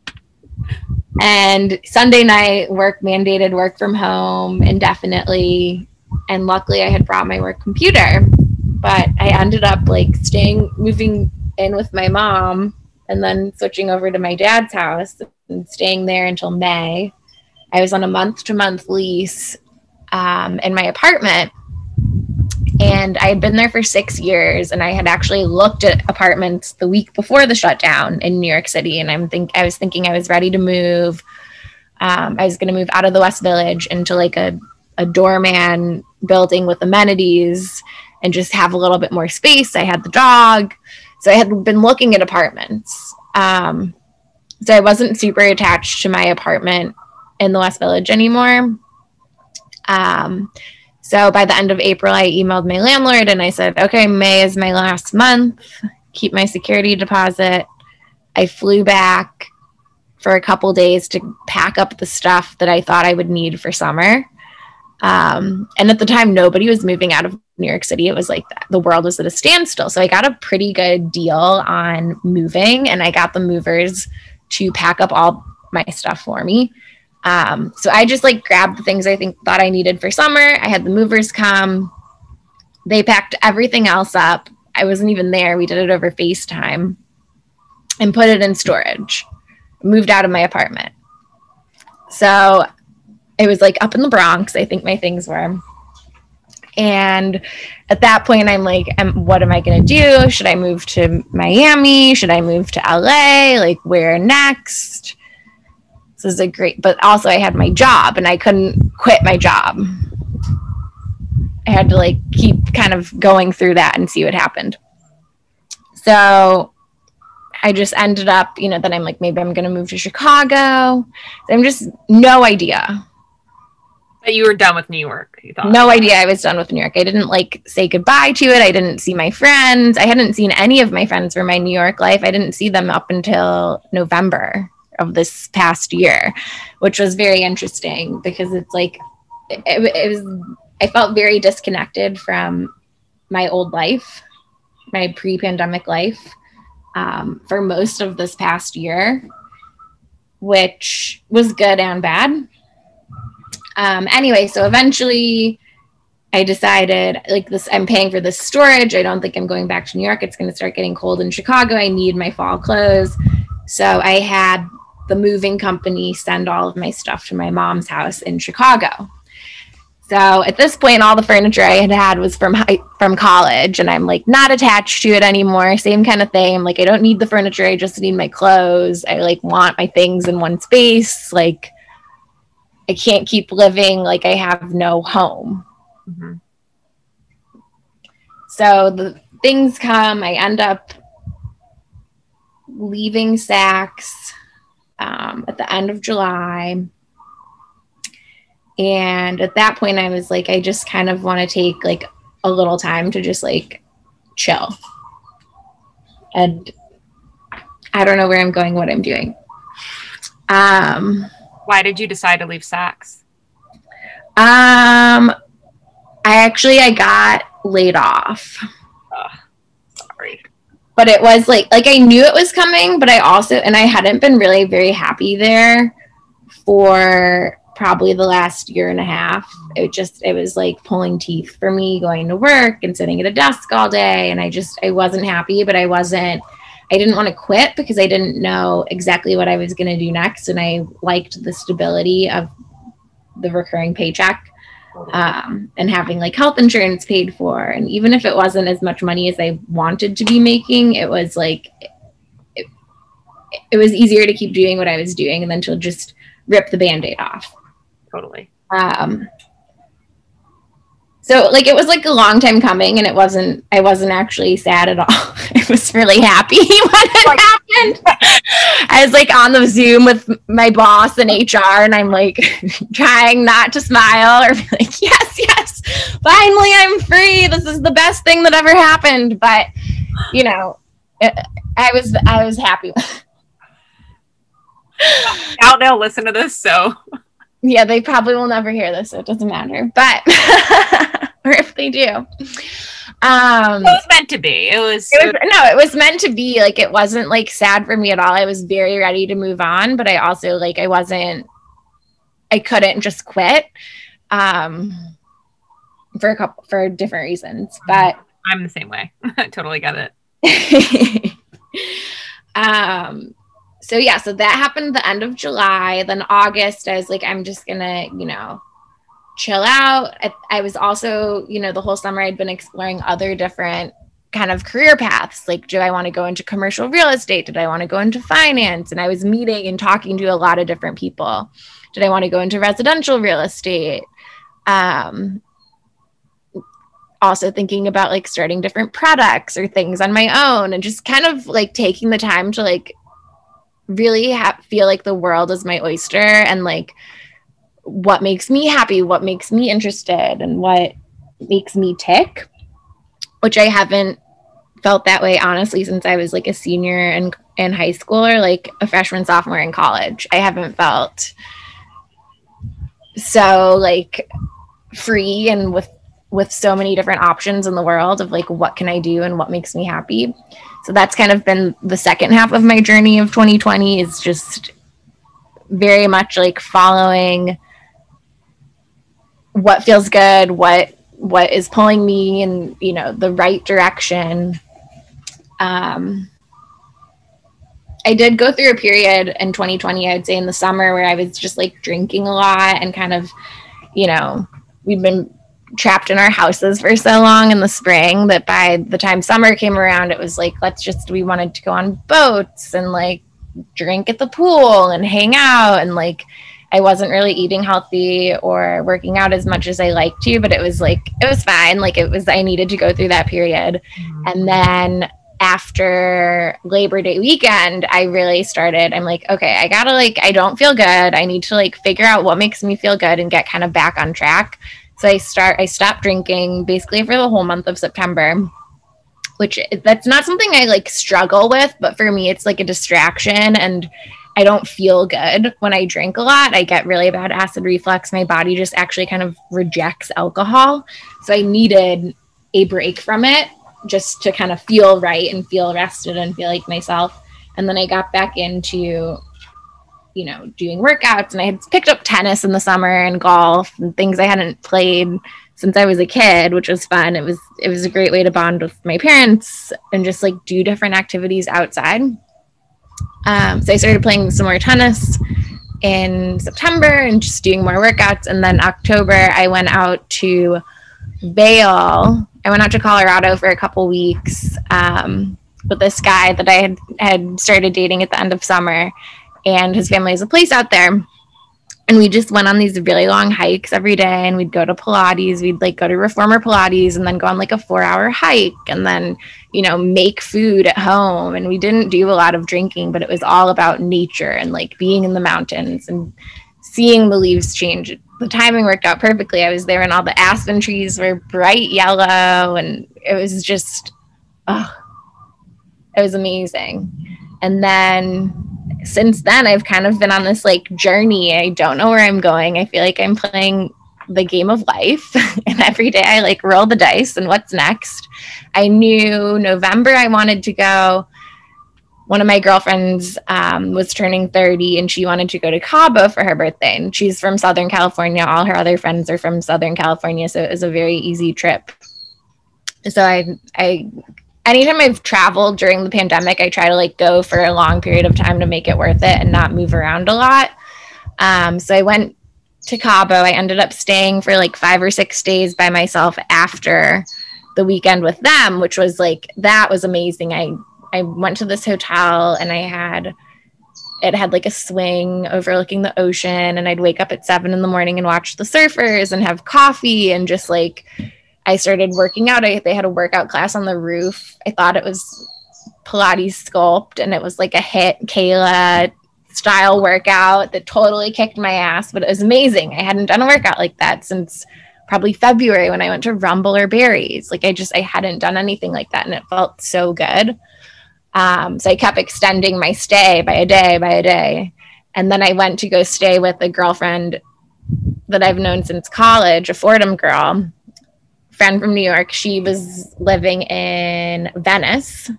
And Sunday night, work mandated work from home indefinitely. And luckily, I had brought my work computer but I ended up like staying, moving in with my mom, and then switching over to my dad's house and staying there until May. I was on a month to month lease um, in my apartment. And I had been there for six years, and I had actually looked at apartments the week before the shutdown in New York City. And I'm think I was thinking I was ready to move. Um, I was going to move out of the West Village into like a a doorman building with amenities and just have a little bit more space. I had the dog. So I had been looking at apartments. Um, so I wasn't super attached to my apartment in the West Village anymore. Um, so by the end of April, I emailed my landlord and I said, okay, May is my last month. Keep my security deposit. I flew back for a couple days to pack up the stuff that I thought I would need for summer. Um, and at the time, nobody was moving out of New York City. It was like the world was at a standstill. So I got a pretty good deal on moving, and I got the movers to pack up all my stuff for me. Um, so I just like grabbed the things I think thought I needed for summer. I had the movers come. They packed everything else up. I wasn't even there. We did it over FaceTime and put it in storage. Moved out of my apartment. So it was like up in the Bronx, I think my things were. And at that point, I'm like, what am I going to do? Should I move to Miami? Should I move to LA? Like, where next? This is a great, but also I had my job and I couldn't quit my job. I had to like keep kind of going through that and see what happened. So I just ended up, you know, then I'm like, maybe I'm going to move to Chicago. I'm just no idea but you were done with New York. You thought. No idea I was done with New York. I didn't like say goodbye to it. I didn't see my friends. I hadn't seen any of my friends for my New York life. I didn't see them up until November of this past year, which was very interesting because it's like it, it was. I felt very disconnected from my old life, my pre-pandemic life, um, for most of this past year, which was good and bad um, anyway, so eventually I decided like this, I'm paying for this storage. I don't think I'm going back to New York. It's going to start getting cold in Chicago. I need my fall clothes. So I had the moving company send all of my stuff to my mom's house in Chicago. So at this point, all the furniture I had had was from high, from college, and I'm like not attached to it anymore. Same kind of thing. I'm like I don't need the furniture. I just need my clothes. I like want my things in one space. Like I can't keep living like I have no home. Mm-hmm. So the things come, I end up leaving Saks um, at the end of July. And at that point, I was like, I just kind of want to take like a little time to just like chill. And I don't know where I'm going, what I'm doing. Um, why did you decide to leave Saks? Um, I actually I got laid off. But it was like like I knew it was coming, but I also and I hadn't been really very happy there for probably the last year and a half. It just it was like pulling teeth for me going to work and sitting at a desk all day and I just I wasn't happy, but I wasn't I didn't want to quit because I didn't know exactly what I was going to do next. And I liked the stability of the recurring paycheck. Um, and having like health insurance paid for. And even if it wasn't as much money as I wanted to be making, it was like, it, it was easier to keep doing what I was doing and then to just rip the band aid off. Totally. Um, so like it was like a long time coming and it wasn't i wasn't actually sad at all. I was really happy when it happened. I was like on the zoom with my boss and hr and i'm like trying not to smile or be like yes yes finally i'm free. This is the best thing that ever happened. But you know it, i was i was happy. Now they'll listen to this so. Yeah, they probably will never hear this, so it doesn't matter. But or if they do. Um, it was meant to be. It was, it was no, it was meant to be. Like it wasn't like sad for me at all. I was very ready to move on, but I also like I wasn't I couldn't just quit. Um for a couple for different reasons. But I'm the same way. I totally get it. um so yeah, so that happened the end of July. Then August, I was like, I'm just gonna, you know, chill out. I, I was also, you know, the whole summer I'd been exploring other different kind of career paths. Like, do I want to go into commercial real estate? Did I want to go into finance? And I was meeting and talking to a lot of different people. Did I want to go into residential real estate? Um, also thinking about like starting different products or things on my own and just kind of like taking the time to like really ha- feel like the world is my oyster and like what makes me happy, what makes me interested, and what makes me tick, which I haven't felt that way honestly since I was like a senior in, in high school or like a freshman, sophomore in college. I haven't felt so like free and with with so many different options in the world of like what can I do and what makes me happy. So that's kind of been the second half of my journey of 2020 is just very much like following what feels good, what what is pulling me in, you know, the right direction. Um I did go through a period in 2020, I'd say in the summer where I was just like drinking a lot and kind of, you know, we've been trapped in our houses for so long in the spring that by the time summer came around, it was like, let's just, we wanted to go on boats and like drink at the pool and hang out. And like, I wasn't really eating healthy or working out as much as I liked to, but it was like, it was fine. Like, it was, I needed to go through that period. Mm-hmm. And then after Labor Day weekend, I really started. I'm like, okay, I gotta like, I don't feel good. I need to like figure out what makes me feel good and get kind of back on track. So I start I stopped drinking basically for the whole month of September. Which that's not something I like struggle with, but for me it's like a distraction and I don't feel good when I drink a lot. I get really bad acid reflux. My body just actually kind of rejects alcohol. So I needed a break from it just to kind of feel right and feel rested and feel like myself. And then I got back into you know, doing workouts and I had picked up tennis in the summer and golf and things I hadn't played since I was a kid, which was fun. It was it was a great way to bond with my parents and just like do different activities outside. Um, so I started playing some more tennis in September and just doing more workouts. And then October, I went out to Vail. I went out to Colorado for a couple weeks um, with this guy that I had had started dating at the end of summer and his family has a place out there. And we just went on these really long hikes every day and we'd go to Pilates. We'd like go to reformer Pilates and then go on like a four hour hike and then, you know, make food at home. And we didn't do a lot of drinking, but it was all about nature and like being in the mountains and seeing the leaves change. The timing worked out perfectly. I was there and all the aspen trees were bright yellow and it was just, oh, it was amazing. And then since then I've kind of been on this like journey. I don't know where I'm going. I feel like I'm playing the game of life and every day I like roll the dice and what's next. I knew November I wanted to go. One of my girlfriends um, was turning 30 and she wanted to go to Cabo for her birthday. And she's from Southern California. All her other friends are from Southern California. So it was a very easy trip. So I, I anytime I've traveled during the pandemic, I try to like go for a long period of time to make it worth it and not move around a lot. Um, so I went to Cabo. I ended up staying for like five or six days by myself after the weekend with them, which was like that was amazing. I I went to this hotel and I had it had like a swing overlooking the ocean and I'd wake up at seven in the morning and watch the surfers and have coffee and just like I started working out. I, they had a workout class on the roof. I thought it was Pilates sculpt and it was like a HIIT Kayla style workout that totally kicked my ass, but it was amazing. I hadn't done a workout like that since probably February when I went to Rumble or Barry's. Like I just I hadn't done anything like that and it felt so good. Um, so I kept extending my stay by a day by a day. And then I went to go stay with a girlfriend that I've known since college, a Fordham girl, friend from New York. She was living in Venice,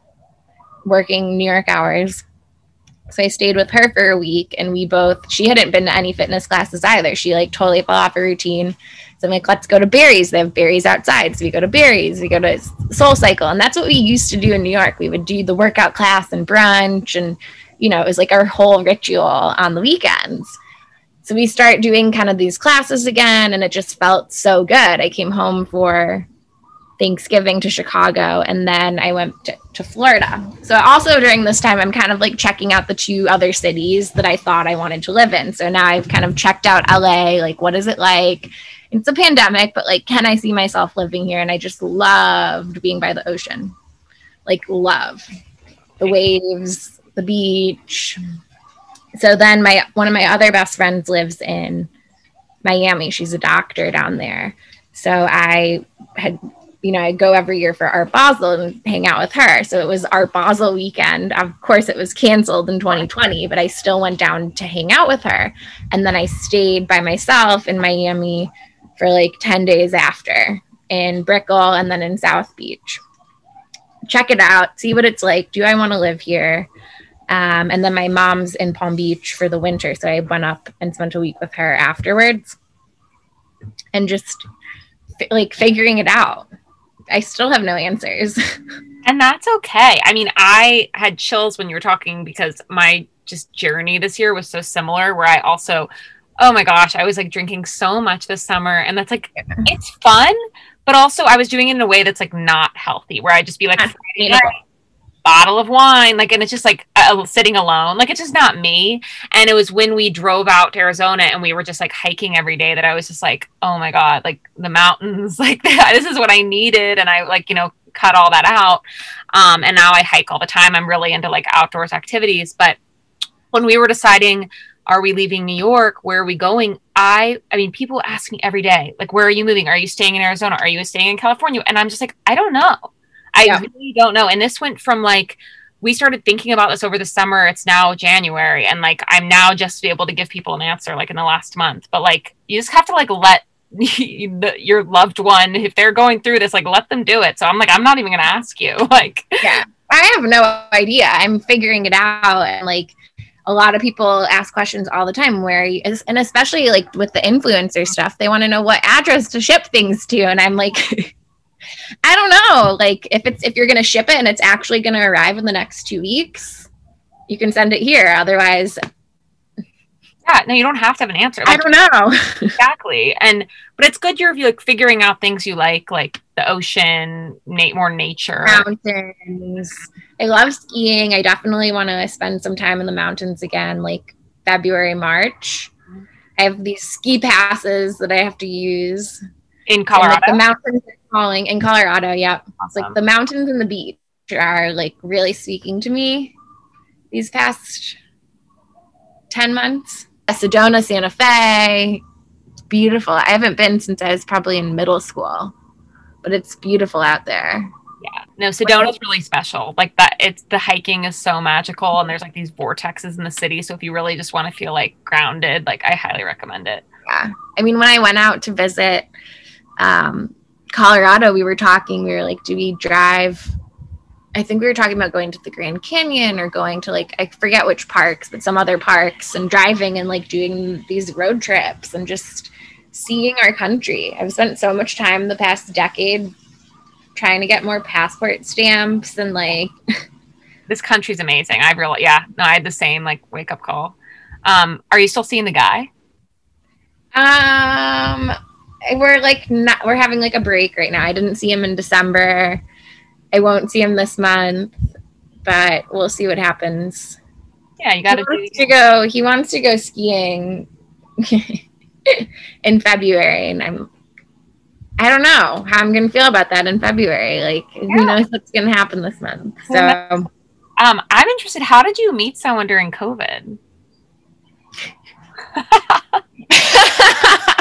working New York hours. So I stayed with her for a week and we both, she hadn't been to any fitness classes either. She like totally fell off a routine. So I'm like, let's go to Barry's. They have Barry's outside. So we go to Barry's, we go to Soul Cycle. And that's what we used to do in New York. We would do the workout class and brunch. And, you know, it was like our whole ritual on the weekends. So we start doing kind of these classes again. And it just felt so good. I came home for Thanksgiving to Chicago, and then I went to, to, Florida. So also during this time, I'm kind of like checking out the two other cities that I thought I wanted to live in. So now I've kind of checked out LA, like what is it like? it's a pandemic, but like, can I see myself living here? And I just loved being by the ocean. Like, love the waves, the beach. So then my one of my other best friends lives in Miami. She's a doctor down there. So I had you know, I go every year for Art Basel and hang out with her. So it was Art Basel weekend. Of course, it was canceled in 2020, but I still went down to hang out with her. And then I stayed by myself in Miami for like 10 days after in Brickell and then in South Beach. Check it out, see what it's like. Do I want to live here? Um, and then my mom's in Palm Beach for the winter. So I went up and spent a week with her afterwards and just f- like figuring it out. I still have no answers. and that's okay. I mean, I had chills when you were talking because my just journey this year was so similar where I also oh my gosh, I was like drinking so much this summer. And that's like, it's fun, but also I was doing it in a way that's like not healthy, where I just be like, you know, bottle of wine, like, and it's just like uh, sitting alone. Like, it's just not me. And it was when we drove out to Arizona and we were just like hiking every day that I was just like, oh my God, like the mountains, like this is what I needed. And I like, you know, cut all that out. Um, and now I hike all the time. I'm really into like outdoors activities. But when we were deciding, are we leaving New York? Where are we going? I I mean, people ask me every day, like, where are you moving? Are you staying in Arizona? Are you staying in California? And I'm just like, I don't know. I yeah. really don't know. And this went from like we started thinking about this over the summer. It's now January, and like I'm now just able to give people an answer like in the last month. But like you just have to like let your loved one if they're going through this like let them do it so i'm like i'm not even gonna ask you like yeah i have no idea i'm figuring it out and like a lot of people ask questions all the time where you, and especially like with the influencer stuff they want to know what address to ship things to and i'm like i don't know. Like if it's if you're going to ship it and it's actually going to arrive in the next two weeks you can send it here. Otherwise yeah no you don't have to have an answer. Like, i don't know. Exactly. And but it's good you're like figuring out things you like like the ocean na- more nature. Mountains. I love skiing. I definitely want to spend some time in the mountains again, like February, March. Mm-hmm. I have these ski passes that I have to use. In Colorado. And, like, the mountains are calling in Colorado. Yeah, awesome. it's like the mountains and the beach are like really speaking to me these past ten months. Sedona, Santa Fe, beautiful. I haven't been since I was probably in middle school, but it's beautiful out there yeah no sedona's really special like that it's the hiking is so magical and there's like these vortexes in the city so if you really just want to feel like grounded like i highly recommend it yeah i mean when i went out to visit um, colorado we were talking we were like do we drive i think we were talking about going to the grand canyon or going to like i forget which parks but some other parks and driving and like doing these road trips and just seeing our country i've spent so much time the past decade trying to get more passport stamps and like this country's amazing. I really yeah, no, I had the same like wake up call. Um, are you still seeing the guy? Um, we're like not, we're having like a break right now. I didn't see him in December. I won't see him this month, but we'll see what happens. Yeah, you got to go. He wants to go skiing in February, and I'm. I don't know how I'm gonna feel about that in February. Like, yeah. who knows what's gonna happen this month? So, um, I'm interested. How did you meet someone during COVID?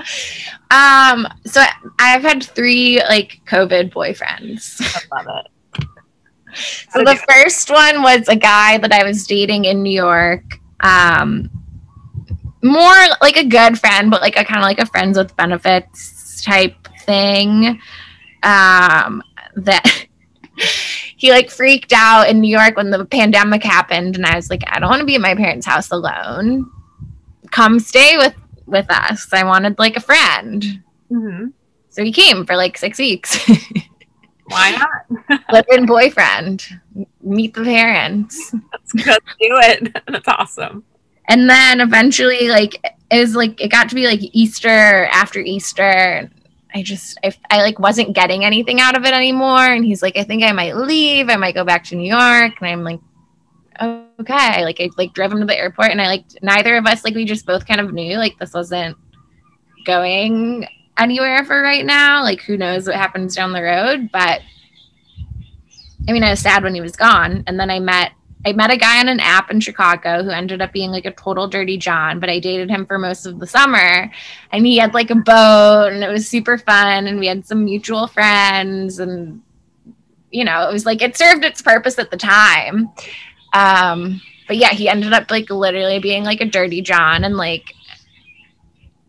um, so I've had three like COVID boyfriends. I love it. so the first one was a guy that I was dating in New York. Um, more like a good friend, but like a kind of like a friends with benefits type thing. Um, that he like freaked out in New York when the pandemic happened, and I was like, I don't want to be at my parents' house alone. Come stay with with us. I wanted like a friend. Mm-hmm. So he came for like six weeks. Why not? Live-in boyfriend. Meet the parents. Let's, let's do it. That's awesome. And then eventually, like it was like it got to be like Easter after Easter. I just I, I like wasn't getting anything out of it anymore. And he's like, I think I might leave. I might go back to New York. And I'm like, okay. Like I like drove him to the airport and I like neither of us like we just both kind of knew like this wasn't going anywhere for right now. Like who knows what happens down the road. But I mean I was sad when he was gone. And then I met I met a guy on an app in Chicago who ended up being like a total dirty John, but I dated him for most of the summer and he had like a boat and it was super fun and we had some mutual friends and you know, it was like it served its purpose at the time. Um, but yeah, he ended up like literally being like a dirty John and like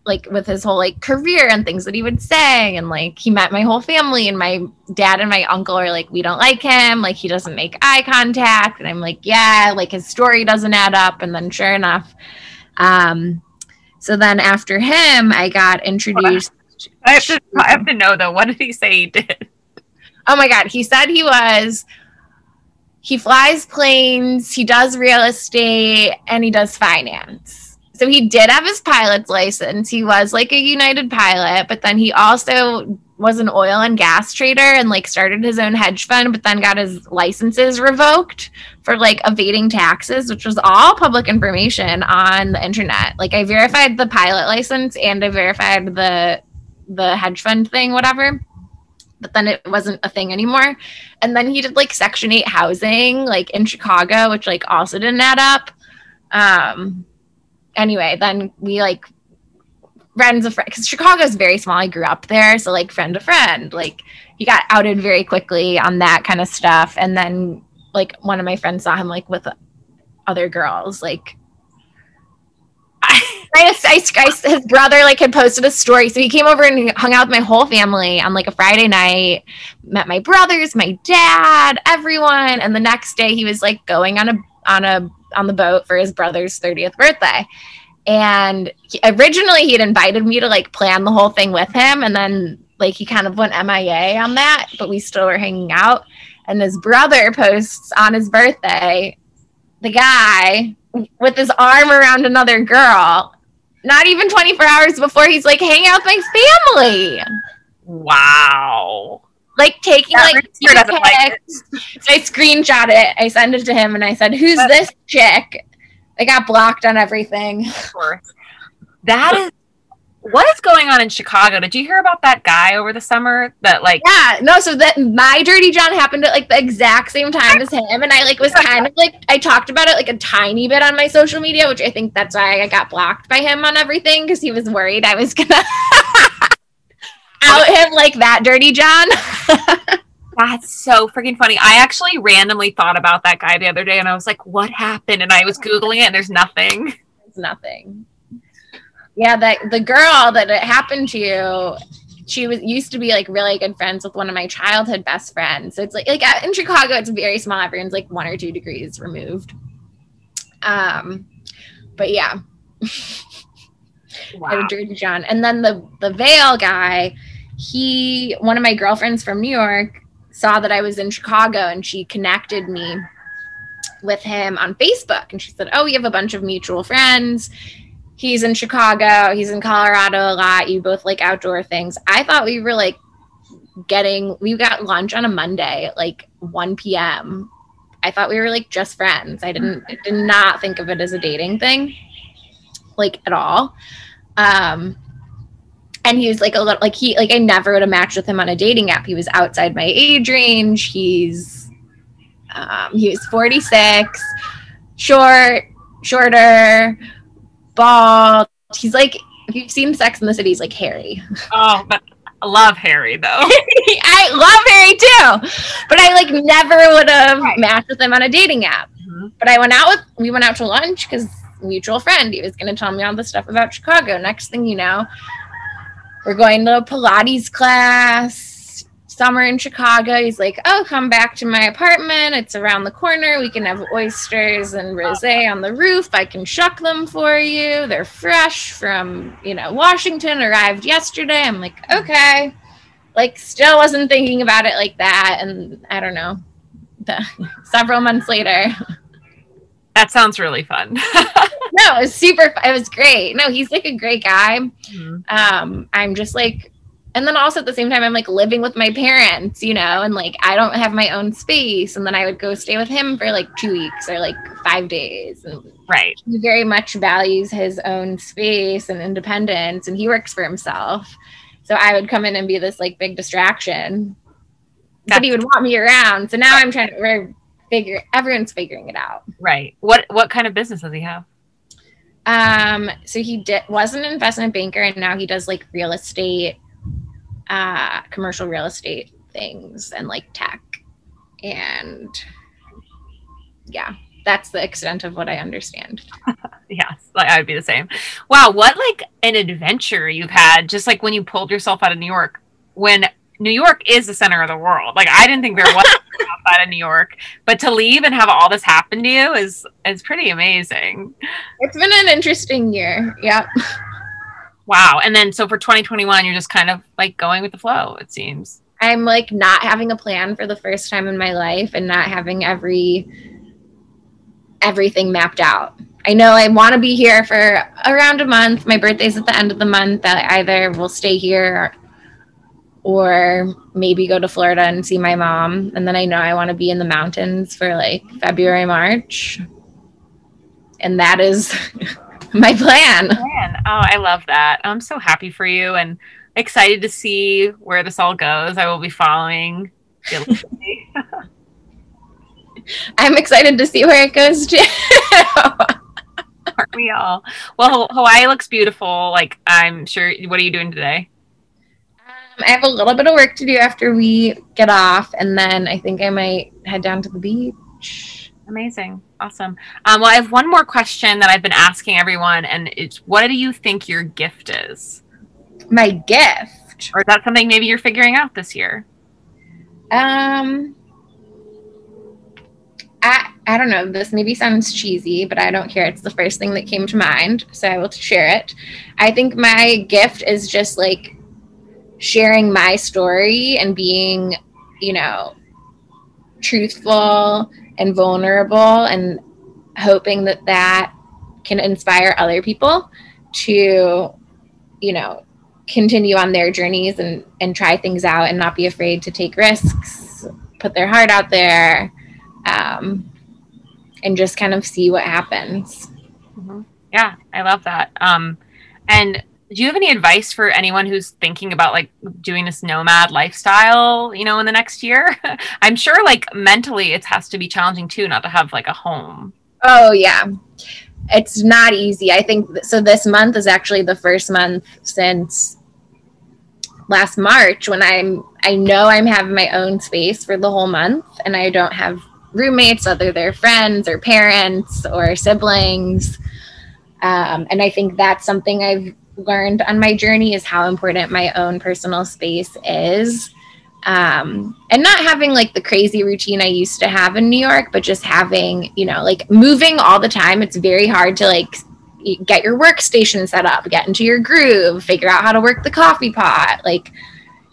like with his whole like career and things that he would say. And like he met my whole family and my dad and my uncle are like we don't like him. Like he doesn't make eye contact. And i'm like yeah like his story doesn't add up. And then sure enough um so then after him i got introduced I have, to, I have to know though. What did he say he did? Oh my god. He said he was he flies planes, he does real estate, and he does finance. So he did have his pilot's license. He was like a United pilot, but then he also was an oil and gas trader and like started his own hedge fund, but then got his licenses revoked for like evading taxes, which was all public information on the internet. Like I verified the pilot license and I verified the the hedge fund thing, whatever but then it wasn't a thing anymore. And then he did like Section 8 housing, like in Chicago, which like also didn't add up. Um, anyway, then we like friends of friends, because Chicago is very small. I grew up there. So like friend to friend, like he got outed very quickly on that kind of stuff. And then like one of my friends saw him like with other girls, like His brother like had posted a story, so he came over and hung out with my whole family on like a Friday night. Met my brothers, my dad, everyone, and the next day he was like going on a on a on the boat for his brother's thirtieth birthday. And he, originally he had invited me to like plan the whole thing with him, and then like he kind of went MIA on that, but we still were hanging out. And his brother posts on his birthday, the guy with his arm around another girl. Not even 24 hours before he's like hang out with my family. Wow. Like taking that like, pics. so i screenshot it. I send it to him and i said who's but, this chick? I got blocked on everything. Of course. That is what is going on in Chicago? Did you hear about that guy over the summer that like Yeah, no, so that my dirty John happened at like the exact same time as him and I like was kind of like I talked about it like a tiny bit on my social media, which I think that's why I got blocked by him on everything because he was worried I was gonna out him like that dirty John. That's so freaking funny. I actually randomly thought about that guy the other day and I was like, what happened? And I was Googling it and there's nothing. There's nothing yeah, that the girl that it happened to, she was used to be like really good friends with one of my childhood best friends. So it's like like in Chicago, it's very small. Everyone's like one or two degrees removed. Um, but yeah. wow. dirty John. And then the the Vail guy, he one of my girlfriends from New York saw that I was in Chicago and she connected me with him on Facebook and she said, "Oh, we have a bunch of mutual friends he's in Chicago, he's in Colorado a lot. You both like outdoor things. I thought we were like getting we got lunch on a Monday like 1 p.m. I thought we were like just friends. I didn't I did not think of it as a dating thing like at all. Um and he was like a little like he like I never would have matched with him on a dating app. He was outside my age range. He's um he was 46, short, shorter, bald. He's like if you've seen Sex in the City, he's like Harry. Oh, but I love Harry though. I love Harry too, but I like never would have right. matched with him on a dating app. Mm-hmm. But I went out with we went out to lunch because mutual friend. He was going to tell me all the stuff about Chicago. Next thing you know, we're going to a Pilates class. Summer in Chicago. He's like, "Oh, come back to my apartment. It's around the corner. We can have oysters and rosé on the roof. I can shuck them for you. They're fresh from, you know, Washington. Arrived yesterday." I'm like, "Okay." Like, still wasn't thinking about it like that. And I don't know. The, several months later, that sounds really fun. no, it was super. It was great. No, he's like a great guy. Mm-hmm. Um, I'm just like, and then also at the same time, I'm like living with my parents, you know, and like I don't have my own space, and then I would go stay with him for like two weeks or like five days. And right. He very much values his own space and independence, and he works for himself. So I would come in and be this like big distraction. That's- but he would want me around. So now I'm trying to figure everyone's figuring it out. Right. What what kind of business does he have? Um, so he did was an investment banker and now he does like real estate, uh, commercial real estate things and like tech. And yeah, that's the extent of what I understand. yes, like I would be the same. Wow, what like an adventure you've had just like when you pulled yourself out of New York when New York is the center of the world. Like I didn't think there was outside of New York, but to leave and have all this happen to you is is pretty amazing. It's been an interesting year. Yep. Wow. And then so for 2021, you're just kind of like going with the flow. It seems. I'm like not having a plan for the first time in my life and not having every everything mapped out. I know I want to be here for around a month. My birthday's at the end of the month. That either will stay here or maybe go to Florida and see my mom. And then I know I want to be in the mountains for like February, March. And that is my plan. plan. Oh, I love that. I'm so happy for you and excited to see where this all goes. I will be following. I'm excited to see where it goes too. Aren't we all? Well, Hawaii looks beautiful. Like I'm sure. What are you doing today? Um, I have a little bit of work to do after we get off, and then I think I might head down to the beach. Amazing. Awesome. Um, well, I have one more question that I've been asking everyone, and it's what do you think your gift is? My gift? Or is that something maybe you're figuring out this year? Um, I, I don't know. This maybe sounds cheesy, but I don't care. It's the first thing that came to mind, so I will share it. I think my gift is just like sharing my story and being, you know, truthful and vulnerable and hoping that that can inspire other people to, you know, continue on their journeys and, and try things out and not be afraid to take risks, put their heart out there, um, and just kind of see what happens. Mm-hmm. Yeah, I love that. Um, and do you have any advice for anyone who's thinking about like doing this nomad lifestyle you know in the next year? I'm sure like mentally it has to be challenging too not to have like a home. Oh yeah. It's not easy. I think th- so this month is actually the first month since last march when i'm i know i'm having my own space for the whole month and i don't have roommates whether they're friends or parents or siblings. Um, and i think that's something i've learned on my journey is how important my own personal space is. Um, and not having like the crazy routine I used to have in New York, but just having, you know, like moving all the time. It's very hard to like get your workstation set up, get into your groove, figure out how to work the coffee pot, like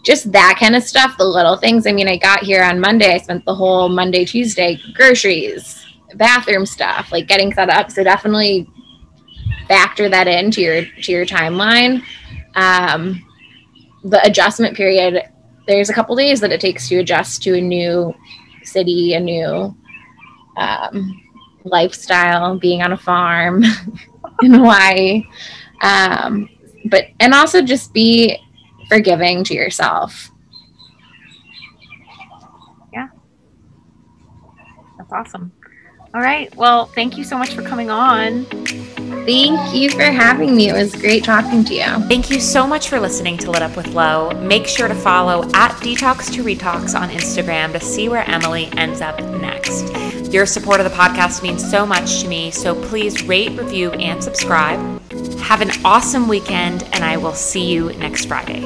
just that kind of stuff, the little things. I mean, I got here on Monday, I spent the whole Monday, Tuesday groceries, bathroom stuff, like getting set up. So definitely factor that into your to your timeline. Um, the adjustment period, there's a couple days that it takes to adjust to a new city, a new um, lifestyle, being on a farm in Hawaii. Um, but and also just be forgiving to yourself. Yeah. That's awesome. All right. Well, thank you so much for coming on. Thank you for having me. It was great talking to you. Thank you so much for listening to Lit Up with Lo. Make sure to follow at Detox to Retox on Instagram to see where Emily ends up next. Your support of the podcast means so much to me, so please rate, review, and subscribe. Have an awesome weekend, and I will see you next Friday.